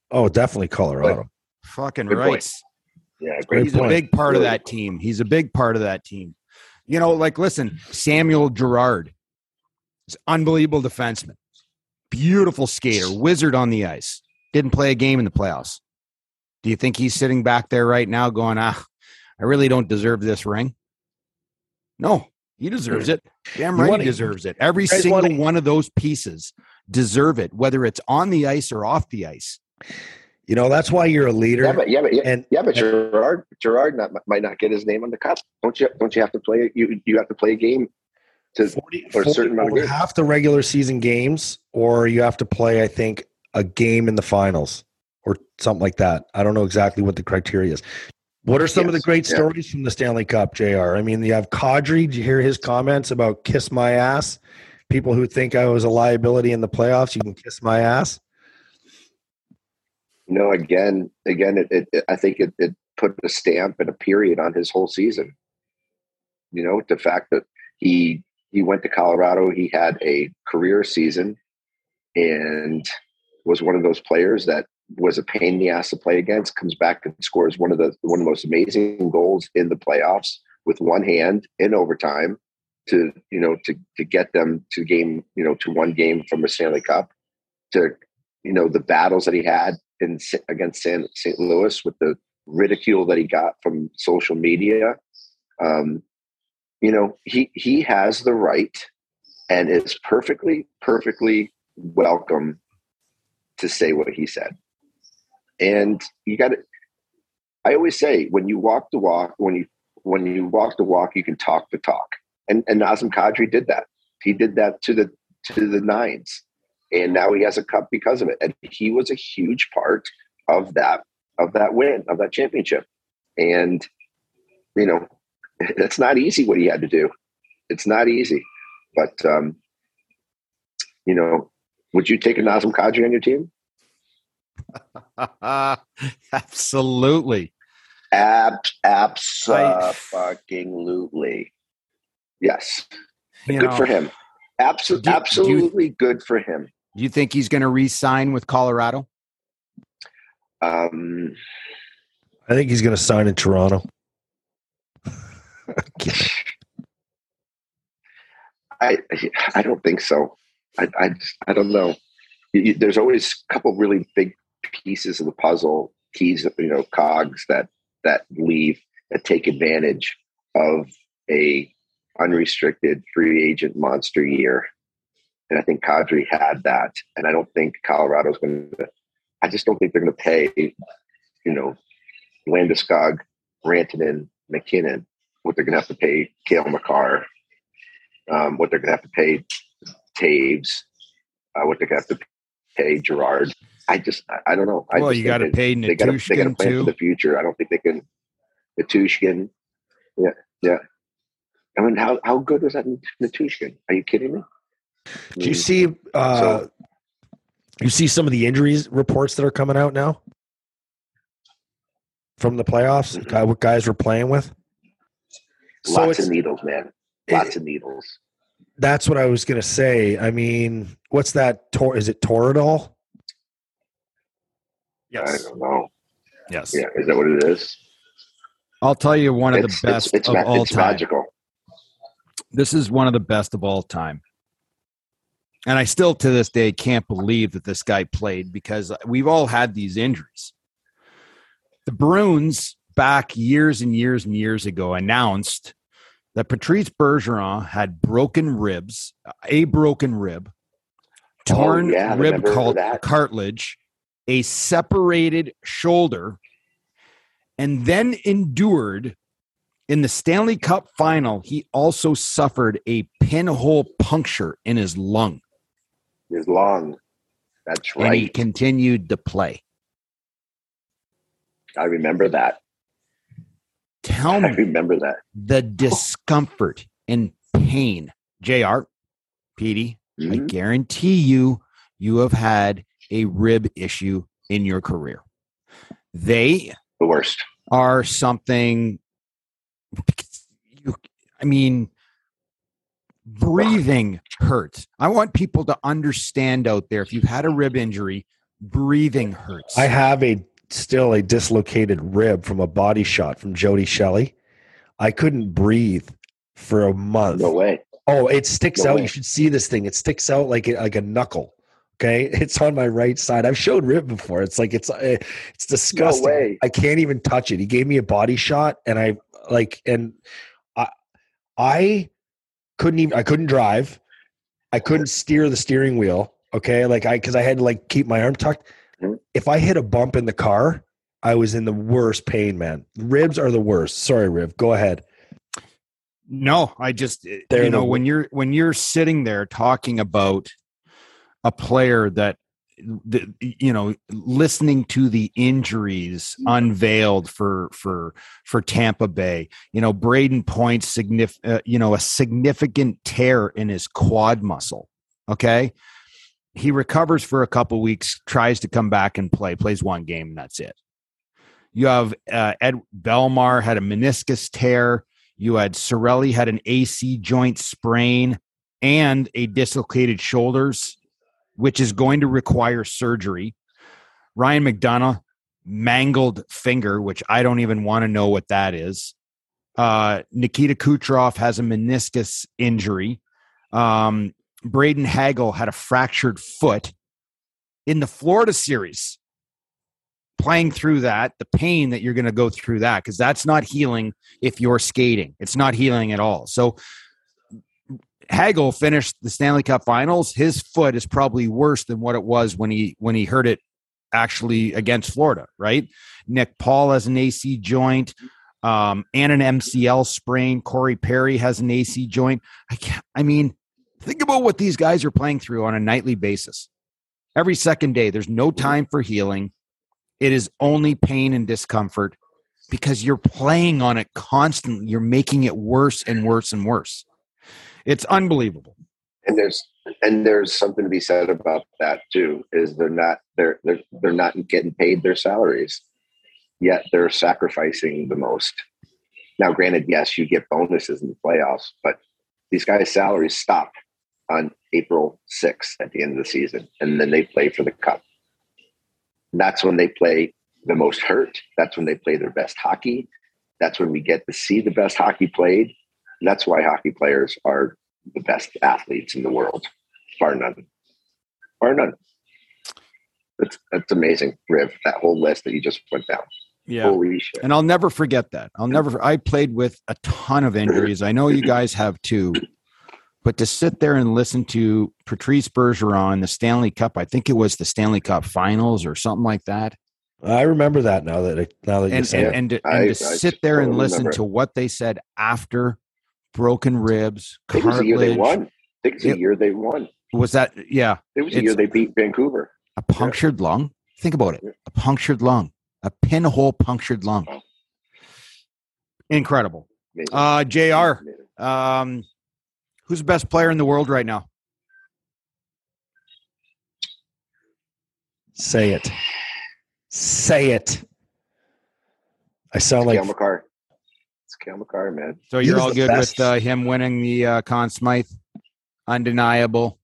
Speaker 4: Oh, definitely Colorado.
Speaker 3: Fucking
Speaker 2: Good
Speaker 3: right.
Speaker 2: point. Yeah, great
Speaker 3: He's a big part of that team. He's a big part of that team. You know, like listen, Samuel Girard is unbelievable defenseman, beautiful skater, wizard on the ice. Didn't play a game in the playoffs. Do you think he's sitting back there right now going, ah, I really don't deserve this ring? No, he deserves mm-hmm. it. Damn right
Speaker 4: wanna-
Speaker 3: he deserves it. Every single
Speaker 4: wanna-
Speaker 3: one of those pieces deserve it, whether it's on the ice or off the ice.
Speaker 4: You know, that's why you're a leader.
Speaker 2: Yeah, but yeah, but yeah,
Speaker 4: and
Speaker 2: yeah, but Girard Girard not, might not get his name on the cup. Don't you? Don't you have to play? You you have to play a game to
Speaker 4: 40,
Speaker 2: for a
Speaker 4: 40
Speaker 2: certain amount of games.
Speaker 4: half the regular season games, or you have to play, I think, a game in the finals or something like that. I don't know exactly what the criteria is. What are some of the
Speaker 2: Yes,
Speaker 4: great
Speaker 2: yeah.
Speaker 4: stories from the Stanley Cup, JR? I mean, you have Kadri. Did you hear his comments about kiss my ass? People who think I was a liability in the playoffs, you can kiss my ass.
Speaker 2: You know, again, again, it, it, it- I think it, it put a stamp and a period on his whole season. You know, the fact that he he went to Colorado, he had a career season, and was one of those players that was a pain in the ass to play against. Comes back and scores one of the one of the most amazing goals in the playoffs with one hand in overtime to you know to to get them to game you know to one game from a Stanley Cup to you know the battles that he had in against San, St. Louis with the ridicule that he got from social media. Um, you know, he he has the right and is perfectly perfectly welcome to say what he said. And you got to. I always say when you walk the walk, when you when you walk the walk, you can talk the talk. And and Nazem Kadri did that. He did that to the to the nines and now he has a cup because of it. And he was a huge part of that of that win of that championship. And you know, (laughs) it's not easy what he had to do. It's not easy, but um, you know, would you take a Nazem Kadri on your team? (laughs)
Speaker 3: Absolutely.
Speaker 2: Ab,
Speaker 3: I-
Speaker 2: absolutely. Yes.
Speaker 3: You
Speaker 2: good
Speaker 3: know,
Speaker 2: for him. Absol-
Speaker 3: Do- do you-
Speaker 2: absolutely good for him.
Speaker 3: Do you think he's going to re-sign with Colorado?
Speaker 2: Um,
Speaker 4: I think he's going to sign in Toronto. (laughs)
Speaker 2: I I don't think so. I I, just- I don't know. You- you- there's always a couple really big pieces of the puzzle, keys, you know, cogs that that leave that take advantage of a unrestricted free agent monster year. And I think Kadri had that, and I don't think Colorado's going to. I just don't think they're going to pay, you know, Landeskog, Rantanen, MacKinnon what they're going to have to pay Cale Makar, um, what they're going to have to pay Toews, uh, what they're going to have to pay Girard. I just, I, I don't know. I
Speaker 3: well, you got to
Speaker 2: they-
Speaker 3: pay
Speaker 2: They got to they got to
Speaker 3: Nichushkin
Speaker 2: plan
Speaker 3: too.
Speaker 2: for the future. I don't think they can. Nichushkin, yeah, yeah. I mean, how how good was that Nichushkin? Are you kidding me?
Speaker 4: Do you
Speaker 2: Mm.
Speaker 4: see? Uh,
Speaker 2: So-
Speaker 4: you see some of the injuries reports that are coming out now from the playoffs.
Speaker 2: Mhm.
Speaker 4: What guys were playing with?
Speaker 2: Lots of needles, man.
Speaker 4: it-
Speaker 2: Lots of needles.
Speaker 4: that's what I was going to say. I mean, what's that? Tor- is it Toradol?
Speaker 2: I don't know.
Speaker 3: Yes.
Speaker 2: Yeah, is that what it is?
Speaker 3: I'll tell you one of the best
Speaker 2: it's, it's,
Speaker 3: of
Speaker 2: ma-
Speaker 3: all
Speaker 2: it's
Speaker 3: time.
Speaker 2: magical.
Speaker 3: This is one of the best of all time. And I still to this day can't believe that this guy played because we've all had these injuries. The Bruins back years and years and years ago announced that Patrice Bergeron had broken ribs, a broken rib, oh, torn
Speaker 2: Oh, yeah,
Speaker 3: rib
Speaker 2: remember
Speaker 3: cart-
Speaker 2: that.
Speaker 3: cartilage, a separated shoulder, and then endured in the Stanley Cup final. He also suffered a pinhole puncture in his lung,
Speaker 2: His long. That's right.
Speaker 3: and he continued to play.
Speaker 2: I remember that.
Speaker 3: Tell (laughs)
Speaker 2: I
Speaker 3: me
Speaker 2: remember that.
Speaker 3: the discomfort and pain, Jr. Petey, I
Speaker 2: Mhm.
Speaker 3: guarantee you, you have had a rib issue in your career. They
Speaker 2: The worst.
Speaker 3: are something. You, I mean, breathing hurts. I want people to understand out there if you've had a rib injury, breathing hurts.
Speaker 4: I have a still a dislocated rib from a body shot from Jody Shelley. I couldn't breathe for a month.
Speaker 2: No way.
Speaker 4: Oh, it sticks
Speaker 2: No
Speaker 4: out.
Speaker 2: way.
Speaker 4: You should see this thing. It sticks out like a, like a knuckle. Okay, (laughs) it's on my right side. I've showed rib before. It's like it's uh, it's disgusting.
Speaker 2: way.
Speaker 4: I can't even touch it. He gave me a body shot, and I like and I I couldn't even I couldn't drive. I couldn't steer the steering wheel. Okay, like I because I had to like keep my arm tucked.
Speaker 2: Mhm.
Speaker 4: If I hit a bump in the car, I was in the worst pain, man. Ribs are the worst. Sorry, Riv. Go ahead.
Speaker 3: No, I just
Speaker 4: They're
Speaker 3: you know
Speaker 4: the-
Speaker 3: when you're when you're sitting there talking about a player that the, you know listening to the injuries unveiled for for for Tampa Bay you know Brayden Point's signif- uh, you know a significant tear in his quad muscle okay? He recovers for a couple weeks tries to come back and play plays one game and that's it. You have uh, Ed Bellemare had a meniscus tear. You had Cirelli had an AC joint sprain and a dislocated shoulders, which is going to require surgery. Ryan McDonagh mangled finger, which I don't even want to know what that is. Uh, Nikita Kucherov has a meniscus injury. Um, Braden Hagel had a fractured foot in the Florida series. Playing through that, the pain that you're going to go through that, because that's not healing if you're skating. It's not healing at all. So Hagel finished the Stanley Cup Finals. His foot is probably worse than what it was when he when he hurt it actually against Florida. Right? Nick Paul has an AC joint um, and an MCL sprain. Corey Perry has an AC joint. I can't. I mean, think about what these guys are playing through on a nightly basis. Every second day, there's no time for healing. It is only pain and discomfort because you're playing on it constantly. You're making it worse and worse and worse. It's unbelievable.
Speaker 2: and there's and there's something to be said about that too is they're not they're they're, they're not getting paid their salaries yet they're sacrificing the most. Now granted yes you get bonuses in the playoffs but these guys salaries stop on april 6th at the end of the season and then they play for the cup. And that's when they play the most hurt. That's when they play their best hockey. That's when we get to see the best hockey played that's why hockey players are the best athletes in the world, bar none. Bar none. That's that's amazing, Riv. That whole list that you just went down.
Speaker 3: Yeah.
Speaker 2: Holy shit.
Speaker 3: And I'll never forget that. I'll never, I played with a ton of injuries. I know you (clears throat) guys have too. But to sit there and listen to Patrice Bergeron, the Stanley Cup, I think it was the Stanley Cup finals or something like that.
Speaker 4: I remember that now that it, now that you
Speaker 3: and
Speaker 4: say
Speaker 3: and,
Speaker 4: it.
Speaker 3: and, to, and
Speaker 2: I
Speaker 3: to sit there and listen
Speaker 2: remember.
Speaker 3: to what they said after broken ribs,
Speaker 2: I think it was the year they won. I think it's the year they won.
Speaker 3: Was that yeah?
Speaker 2: It was the year they beat Vancouver.
Speaker 3: A punctured lung. Think about it. A punctured lung. A pinhole punctured lung.
Speaker 2: Wow.
Speaker 3: Incredible.
Speaker 2: Amazing.
Speaker 3: Uh, Jr.
Speaker 2: Amazing.
Speaker 3: Um, who's the best player in the world right now?
Speaker 4: Say it. Say it. I sound like
Speaker 2: Cale Makar. It's Cale Makar, man.
Speaker 3: So you're all good
Speaker 4: best.
Speaker 3: with uh, him winning the uh, Conn Smythe? Undeniable.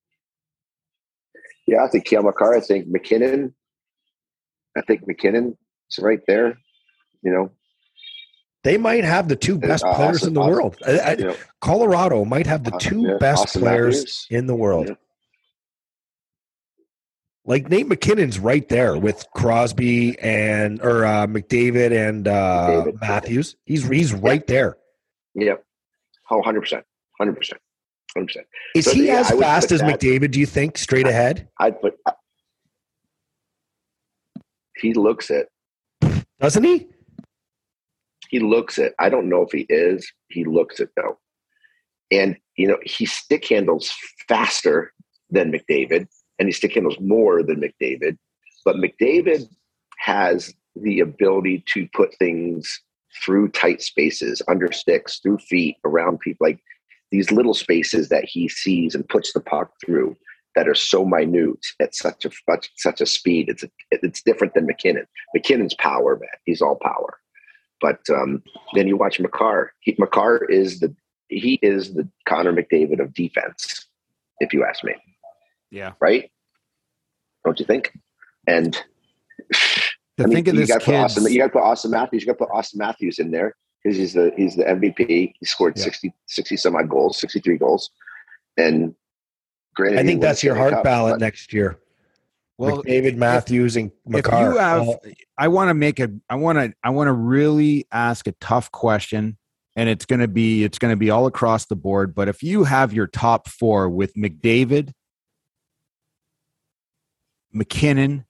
Speaker 2: Yeah, I think Cale Makar. I think MacKinnon. I think MacKinnon is right there. You know,
Speaker 4: they might have the two best
Speaker 2: Uh,
Speaker 4: players
Speaker 2: Austin-
Speaker 4: in the
Speaker 2: Austin-
Speaker 4: world. I- I-
Speaker 2: you know
Speaker 4: Colorado might have the
Speaker 2: Uh,
Speaker 4: two
Speaker 2: yeah,
Speaker 4: best
Speaker 2: Austin
Speaker 4: players
Speaker 2: Matthews.
Speaker 4: in the world.
Speaker 2: Yeah.
Speaker 4: Like Nate MacKinnon's right there with Crosby and or uh, McDavid and uh,
Speaker 2: McDavid.
Speaker 4: Matthews. He's he's right there.
Speaker 2: Yep. Oh, 100 percent, hundred percent, hundred percent.
Speaker 4: Is
Speaker 2: So,
Speaker 4: he
Speaker 2: yeah,
Speaker 4: as
Speaker 2: I
Speaker 4: fast as
Speaker 2: that-
Speaker 4: McDavid? Do you think straight ahead?
Speaker 2: I'd put. He looks it.
Speaker 4: Doesn't he?
Speaker 2: He looks it. I don't know if he is. He looks it though, and you know he stick handles faster than McDavid, and he stick handles more than McDavid. But McDavid has the ability to put things through tight spaces, under sticks, through feet, around people, like these little spaces that he sees and puts the puck through that are so minute at such a such, such a speed. It's it's different than MacKinnon. MacKinnon's power, man. He's all power. But um, then you watch Makar. He, Makar is the he is the Connor McDavid of defense, if you ask me.
Speaker 3: Yeah.
Speaker 2: Right? Don't you think? And
Speaker 3: To
Speaker 2: I mean,
Speaker 3: think of
Speaker 2: you
Speaker 3: this
Speaker 2: got to put
Speaker 3: kid's
Speaker 2: Austin, you got to put Austin Matthews. You got to put Austin Matthews in there because he's the he's the MVP. He scored
Speaker 4: Yeah.
Speaker 2: 60, 60 some odd goals, sixty three goals, and granted,
Speaker 4: I think that's your Hart
Speaker 2: Cup,
Speaker 4: ballot
Speaker 2: but
Speaker 4: next year.
Speaker 3: well,
Speaker 4: David Matthews and Makar.
Speaker 3: if you have
Speaker 4: all-
Speaker 3: i want to make a i want to i want to really ask a tough question and it's going to be it's going to be all across the board but if you have your top four with mcdavid mackinnon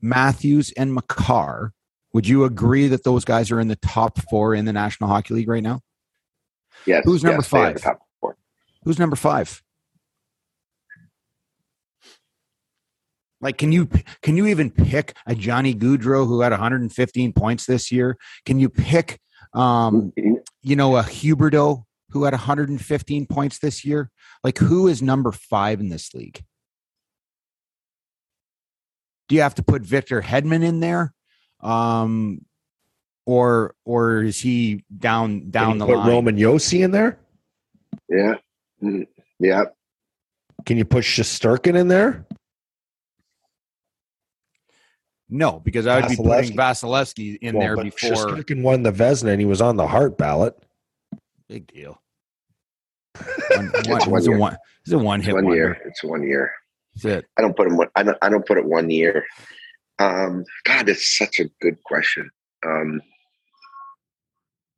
Speaker 3: matthews and makar would you agree that those guys are in the top four in the national hockey league right now
Speaker 2: yes,
Speaker 3: Who's number
Speaker 2: yes, they are the
Speaker 3: five?
Speaker 2: top four.
Speaker 3: who's number five Like, can you can you even pick a Johnny Gaudreau who had 115 points this year? Can you pick, um, you know, a Huberdeau who had 115 points this year? Like, who is number five in this league? Do you have to put Victor Hedman in there, um, or or is he down
Speaker 4: Can
Speaker 3: down
Speaker 4: you
Speaker 3: the
Speaker 4: put
Speaker 3: line?
Speaker 4: Roman Josi in there?
Speaker 2: Yeah, Mm, yeah.
Speaker 4: Can you put Shesterkin in there?
Speaker 3: No, because I would be putting
Speaker 4: Vasilevskiy.
Speaker 3: Vasilevskiy in
Speaker 4: Well,
Speaker 3: there
Speaker 4: but
Speaker 3: before.
Speaker 4: Shesterkin won the Vezina and he was on the Hart ballot.
Speaker 3: Big deal. (laughs) One, one,
Speaker 2: It's one
Speaker 3: it's a one. It's a one hit
Speaker 2: one
Speaker 3: wonder.
Speaker 2: year. It's one year.
Speaker 3: That's it.
Speaker 2: I don't put him. I don't. I don't put it one year. Um, God, it's such a good question. Um,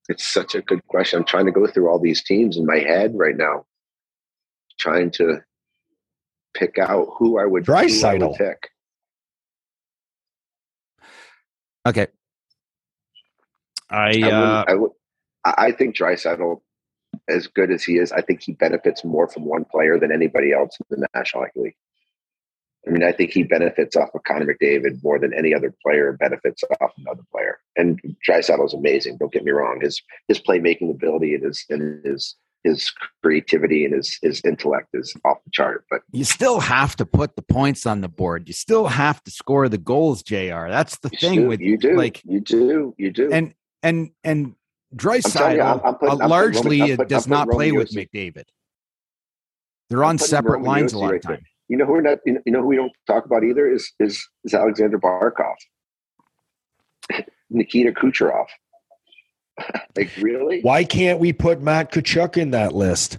Speaker 2: it's such a good question. I'm trying to go through all these teams in my head right now, trying to pick out who I would, who I would pick.
Speaker 3: Okay. I
Speaker 2: I,
Speaker 3: uh,
Speaker 2: I would. I I think Draisaitl, as good as he is, I think he benefits more from one player than anybody else in the National Hockey League. I mean, I think he benefits off of Connor McDavid more than any other player benefits off another player. And Draisaitl is amazing. Don't get me wrong. His his playmaking ability and his and his his creativity and his his intellect is off the chart. But
Speaker 3: you still have to put the points on the board. You still have to score the goals, Jr. That's the thing
Speaker 2: do,
Speaker 3: with
Speaker 2: you do
Speaker 3: like
Speaker 2: you do you do.
Speaker 3: and and and
Speaker 2: you, I'm- I'm putting- uh, putting
Speaker 3: largely does not play
Speaker 2: Roman
Speaker 3: with
Speaker 2: Josi.
Speaker 3: McDavid. They're on separate
Speaker 2: Roman
Speaker 3: lines a
Speaker 2: Josi
Speaker 3: lot of
Speaker 2: right there.
Speaker 3: Time.
Speaker 2: You know who we're not. You know, who we don't talk about either is is is Alexander Barkov, (laughs) Nikita Kucherov. (laughs) like really?
Speaker 4: Why can't we put Matt Tkachuk in that list?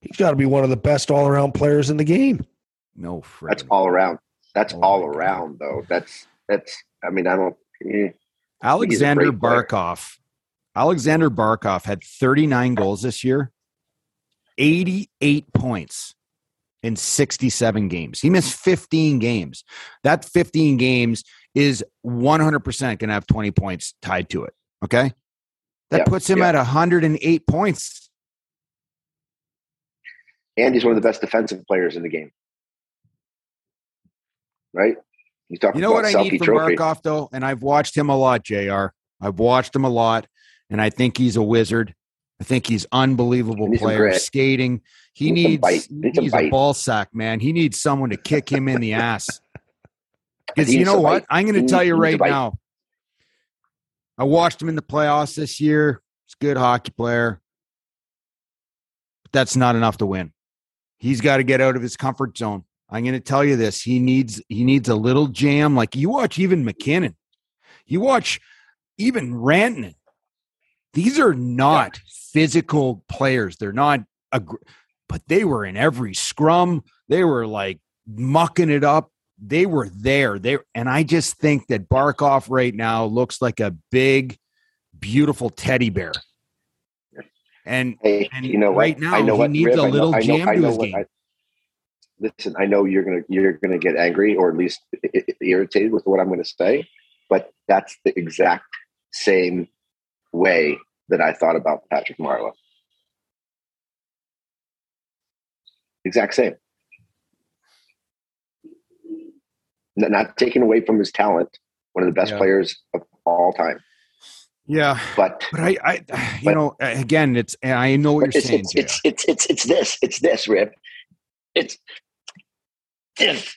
Speaker 4: He's got to be one of the best all around players in the game.
Speaker 3: No,
Speaker 2: That's all around. That's
Speaker 3: Oh
Speaker 2: all
Speaker 3: my God.
Speaker 2: around though. That's that's. I mean, I don't. eh.
Speaker 3: Alexander. Barkov. Alexander Barkov had 39 goals this year, 88 points in 67 games. He missed 15 games. That 15 games is 100% going to have 20 points tied to it. Okay. That
Speaker 2: Yeah,
Speaker 3: puts him
Speaker 2: yeah.
Speaker 3: at 108 points.
Speaker 2: And he's one of the best defensive players in the game. Right? You talk
Speaker 3: You know
Speaker 2: about
Speaker 3: what I need from
Speaker 2: Trophy.
Speaker 3: Though? And I've watched him a lot, JR. I've watched him a lot, and I think he's a wizard. I think he's unbelievable player skating. He
Speaker 2: needs bite.
Speaker 3: he
Speaker 2: He needs some
Speaker 3: a ball sack, man. He needs someone to kick him in the ass. (laughs) Because you know what?
Speaker 2: bite.
Speaker 3: I'm going to tell you
Speaker 2: a
Speaker 3: right now. I watched him in the playoffs this year. He's a good hockey player. But that's not enough to win. He's got to get out of his comfort zone. I'm going to tell you this. He needs he needs a little jam. Like you watch even McKinnon. You watch even Rantanen. These are not physical players. They're not aggr- but they were in every scrum. They were like mucking it up. They were there. They and I just think that Barkov right now looks like a big, beautiful teddy bear. And,
Speaker 2: Hey,
Speaker 3: and
Speaker 2: you know what?
Speaker 3: right now
Speaker 2: I know
Speaker 3: he
Speaker 2: what,
Speaker 3: needs
Speaker 2: Rib,
Speaker 3: a
Speaker 2: know-
Speaker 3: little
Speaker 2: I know-
Speaker 3: jam
Speaker 2: I
Speaker 3: to his game.
Speaker 2: I- listen, I know you're gonna you're gonna get angry or at least irritated with what I'm gonna say, but that's the exact same way that I thought about Patrick Marleau. Exact same. Not taking away from his talent, one of the best
Speaker 3: Yeah.
Speaker 2: players of all time.
Speaker 3: yeah,
Speaker 2: But
Speaker 3: but I, I, you
Speaker 2: But-
Speaker 3: know, again, it's I know what you're
Speaker 2: it's,
Speaker 3: saying.
Speaker 2: it's, it's, it's, it's, it's this. It's this, Rip. It's this.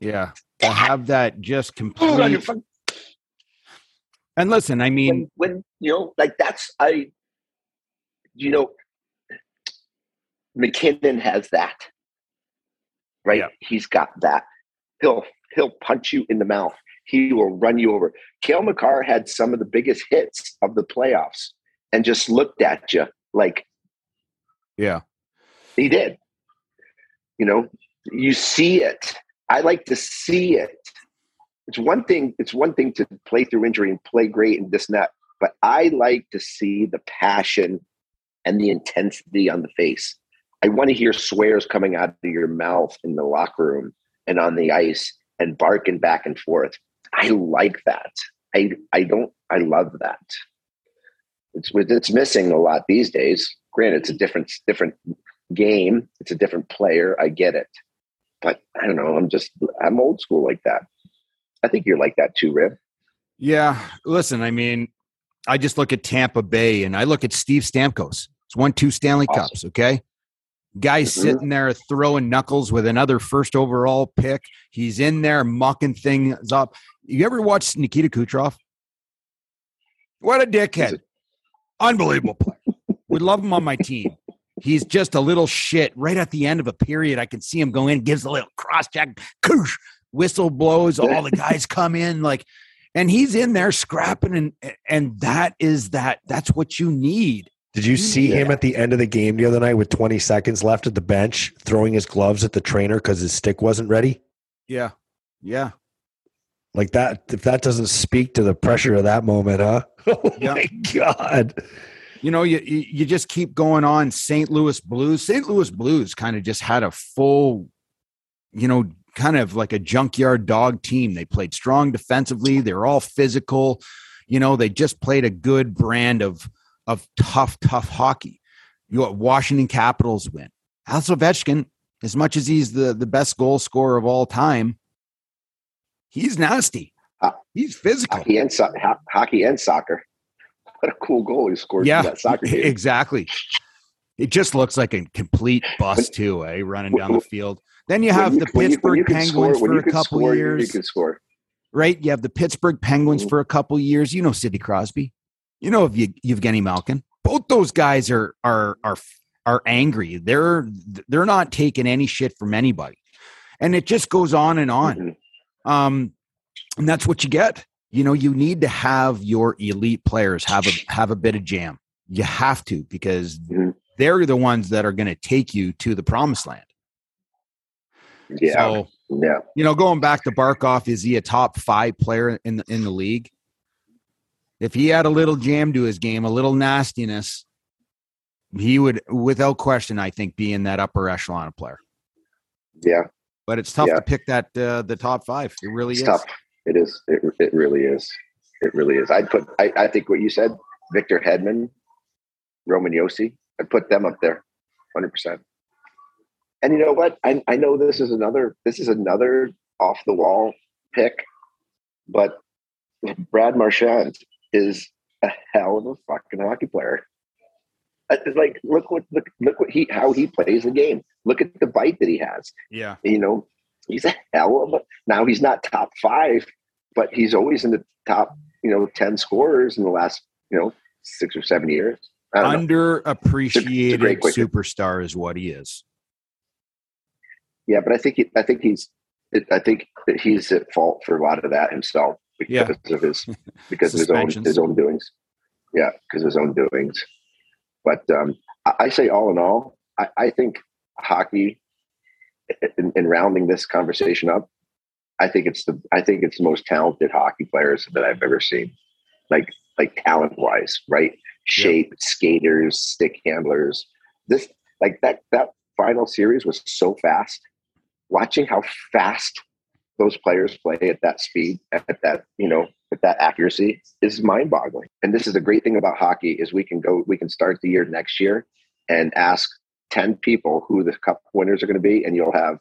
Speaker 3: yeah, to have that just
Speaker 2: Food on your
Speaker 3: complete. And listen, I mean,
Speaker 2: when, when you know, like that's I, you know, McKinnon has that, right?
Speaker 3: Yeah.
Speaker 2: He's got that. He'll he'll punch you in the mouth. He will run you over. Kale McCarr had some of the biggest hits of the playoffs, and just looked at you like
Speaker 3: yeah,
Speaker 2: he did. You know, you see it. I like to see it. It's one thing. It's one thing to play through injury and play great and this and that, but I like to see the passion and the intensity on the face. I want to hear swears coming out of your mouth in the locker room and on the ice and barking back and forth. I like that. I I don't. I love that. It's it's missing a lot these days. Granted, it's a different different game. It's a different player. I get it, but I don't know. I'm just I'm old school like that. I think you're like that too, Rib.
Speaker 3: yeah. Listen, I mean, I just look at Tampa Bay and I look at Steve Stamkos. He's won two Stanley
Speaker 2: Awesome.
Speaker 3: Cups. Okay, guy's
Speaker 2: Mhm.
Speaker 3: sitting there throwing knuckles with another first overall pick. He's in there mucking things up. You ever watch Nikita Kucherov? What a dickhead! Unbelievable player. Would love him on my team. He's just a little shit. Right at the end of a period, I can see him go in, gives a little cross check, koosh, whistle blows. All the guys come in like, and he's in there scrapping, and and that is that. That's what you need.
Speaker 4: Did you see him at the end of the game the other night with 20 seconds left at the bench, throwing his gloves at the trainer because his stick wasn't ready?
Speaker 3: Yeah, yeah.
Speaker 4: Like that, if that doesn't speak to the pressure of that moment, huh? (laughs) Oh
Speaker 3: Yeah.
Speaker 4: my God.
Speaker 3: you know, you you you just keep going on. St. Louis Blues, St. Louis Blues, kind of just had a full, you know, kind of like a junkyard dog team. They played strong defensively. They're all physical. You know, they just played a good brand of of tough, tough hockey. You know, Washington Capitals win. Alex Ovechkin, as much as he's the the best goal scorer of all time, he's nasty.
Speaker 2: Uh,
Speaker 3: He's physical.
Speaker 2: Hockey and so- ho- hockey and soccer. What a cool goal he scored
Speaker 3: yeah,
Speaker 2: in that soccer (laughs) game.
Speaker 3: exactly. It just looks like a complete bust too, eh? Running down the field. Then you have
Speaker 2: When
Speaker 3: the Pittsburgh
Speaker 2: when you
Speaker 3: Penguins
Speaker 2: score,
Speaker 3: for a couple
Speaker 2: score,
Speaker 3: years,
Speaker 2: You can score.
Speaker 3: right? You have the Pittsburgh Penguins
Speaker 2: Mhm.
Speaker 3: for a couple years. You know Sidney Crosby. You know Ev- Evgeny Malkin. Both those guys are are are are angry. They're they're not taking any shit from anybody, and it just goes on and on.
Speaker 2: Mhm.
Speaker 3: Um, and that's what you get. You know, you need to have your elite players have a have a bit of jam. You have to because
Speaker 2: Mhm.
Speaker 3: they're the ones that are going to take you to the promised land.
Speaker 2: Yeah,
Speaker 3: So,
Speaker 2: yeah.
Speaker 3: you know, going back to Barkov, is he a top five player in the in the league? If he had a little jam to his game, a little nastiness, he would, without question, I think, be in that upper echelon of player.
Speaker 2: Yeah,
Speaker 3: But it's tough
Speaker 2: Yeah.
Speaker 3: to pick that uh, the top five. It really
Speaker 2: it's
Speaker 3: is.
Speaker 2: tough. It is. It, it really is. It really is. I'd put. I, I think what you said, Victor Hedman, Roman Josi. I'd put them up there, hundred percent. And you know what? I I know this is another. This is another off the wall pick, but Brad Marchand is a hell of a fucking hockey player. Uh, It's like look what look look what he how he plays the game. Look at the bite that he has
Speaker 3: Yeah.
Speaker 2: you know, he's a hell of a now he's not top five, but he's always in the top, you know, 10 scorers in the last, you know, six or seven years. I don't know.
Speaker 3: Underappreciated superstar is what he is.
Speaker 2: Yeah, but I think he, I think he's I think that he's at fault for a lot of that himself because
Speaker 3: Yeah.
Speaker 2: of his (laughs) because of his own his own doings. Yeah, because of his own doings. But um, I, I say all in all, I, I think hockey in, in rounding this conversation up, I think it's the I think it's the most talented hockey players that I've ever seen. Like like talent wise, right? shape skaters, stick handlers. This like that that final series was so fast. Watching how fast those players play at that speed, at that you know, at that accuracy is mind-boggling. And this is the great thing about hockey is we can go, we can start the year next year and ask ten people who the cup winners are going to be, and you'll have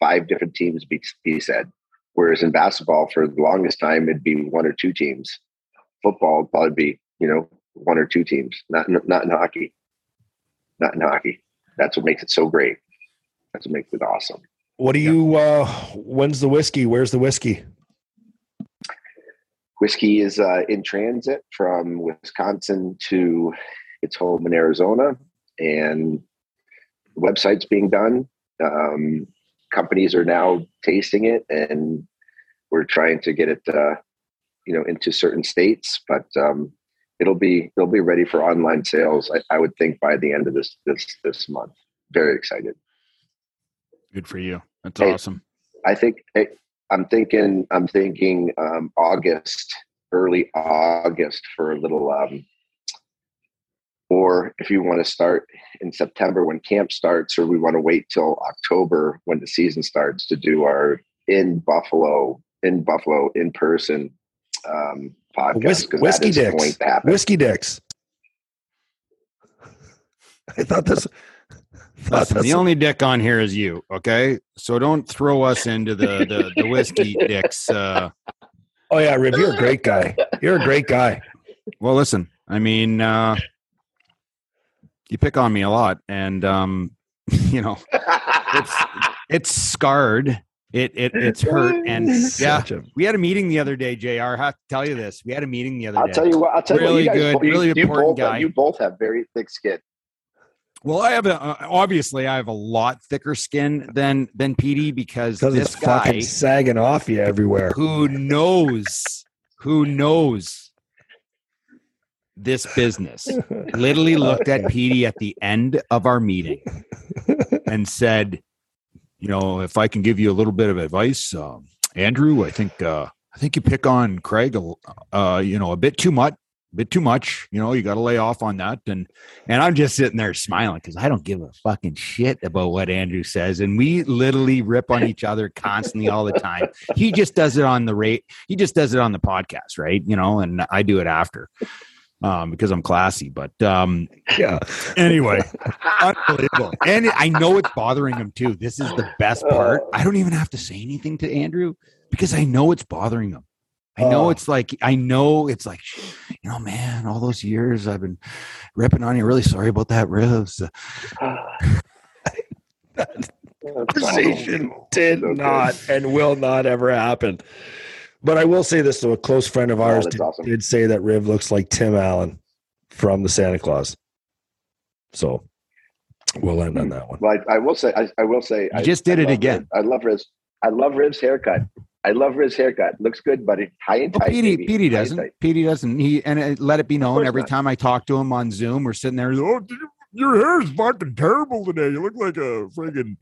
Speaker 2: five different teams be, be said. Whereas in basketball, for the longest time, it'd be one or two teams. Football would probably be, you know, one or two teams. Not not in hockey. Not in hockey. That's what makes it so great. That's what makes it awesome.
Speaker 4: What do you? uh When's the whiskey? Where's the whiskey?
Speaker 2: Whiskey is uh, in transit from Wisconsin to its home in Arizona, and the website's being done. Um, companies are now tasting it, and we're trying to get it, uh, you know, into certain states. But um, it'll be it'll be ready for online sales. I, I would think by the end of this this this month. Very excited.
Speaker 3: Good for you. That's
Speaker 2: Hey.
Speaker 3: awesome.
Speaker 2: I think hey, I'm thinking I'm thinking um, August, early August for a little. Um, or if you want to start in September when camp starts, or we want to wait till October when the season starts to do our in Buffalo, in Buffalo, in person um, podcast.
Speaker 4: Whis- whiskey dicks.
Speaker 2: going to happen.
Speaker 4: Whiskey dicks. (laughs) I thought this.
Speaker 3: Listen, the only dick on here is you, okay? So don't throw us into the the, the whiskey (laughs) dicks. Uh,
Speaker 4: oh yeah, Rib, you're a great guy. You're a great guy.
Speaker 3: well, listen, I mean, uh, you pick on me a lot, and um, (laughs) you know, it's it's scarred. It it it's hurt, and (laughs) yeah, we had a meeting the other day. Jr. I have to tell you this. We had a meeting the other day.
Speaker 2: I'll tell you what. I'll tell
Speaker 3: Really
Speaker 2: you what. You guys,
Speaker 3: good,
Speaker 2: you,
Speaker 3: really important
Speaker 2: both,
Speaker 3: guy.
Speaker 2: You both have very thick skin.
Speaker 3: Well, I have a uh, obviously I have a lot thicker skin than than PD because this
Speaker 4: it's
Speaker 3: guy
Speaker 4: fucking sagging off you everywhere.
Speaker 3: who knows who knows this business literally looked at PD at the end of our meeting (laughs) and said, "You know, if I can give you a little bit of advice, um, Andrew, I think uh, I think you pick on Craig, uh, you know, a bit too much." Bit too much, you know. You got to lay off on that, and and I'm just sitting there smiling because I don't give a fucking shit about what Andrew says, and we literally rip on each other constantly all the time. He just does it on the rate. He just does it on the podcast, right? You know, and I do it after um, because I'm classy. But um,
Speaker 4: Yeah.
Speaker 3: anyway, (laughs) unbelievable. And I know it's bothering him too. This is the best part. I don't even have to say anything to Andrew because I know it's bothering him. I know
Speaker 4: Oh.
Speaker 3: it's like I know it's like you know, man. All those years I've been ripping on you. Really sorry about that, Rivs. (laughs)
Speaker 4: Conversation did not and will not ever happen. But I will say this to a close friend of oh, ours
Speaker 2: that's
Speaker 4: did,
Speaker 2: awesome.
Speaker 4: did say that Riv looks like Tim Allen from the Santa Claus. So we'll end on hmm. that one.
Speaker 2: Well, I, I will say, I, I will say,
Speaker 3: You
Speaker 2: I
Speaker 3: just did
Speaker 2: I
Speaker 3: it again.
Speaker 2: Riv. I love Riv's. I love Riv's haircut. I love his haircut. Looks good, buddy. High and
Speaker 3: Well. Petey. Petey
Speaker 2: High
Speaker 3: doesn't.
Speaker 2: tight.
Speaker 3: Petey doesn't. He and it, let it be known every
Speaker 2: not.
Speaker 3: time I talk to him on Zoom. We're sitting there. Oh, your is fucking terrible today. You look like a friggin'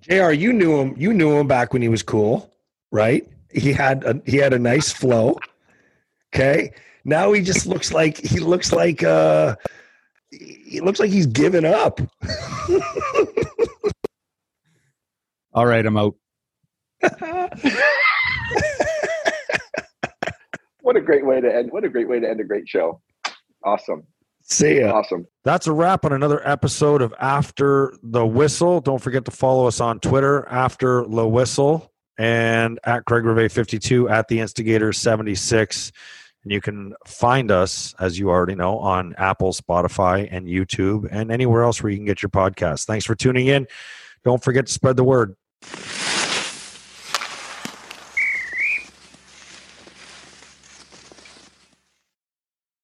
Speaker 4: Jr. You knew him. You knew him back when he was cool, right? He had a, he had a nice flow. Okay. Now he just looks like he looks like uh he looks like he's given up.
Speaker 3: All right, I'm out. (laughs)
Speaker 2: What a great way to end. What a great way to end a great show. Awesome.
Speaker 4: See ya.
Speaker 2: Awesome.
Speaker 4: That's a wrap on another episode of After the Whistle. Don't forget to follow us on Twitter, After the Whistle, and at Craig Reve 52 at the Instigator 76. And you can find us, as you already know, on Apple, Spotify, and YouTube, and anywhere else where you can get your podcast. Thanks for tuning in. Don't forget to spread the word.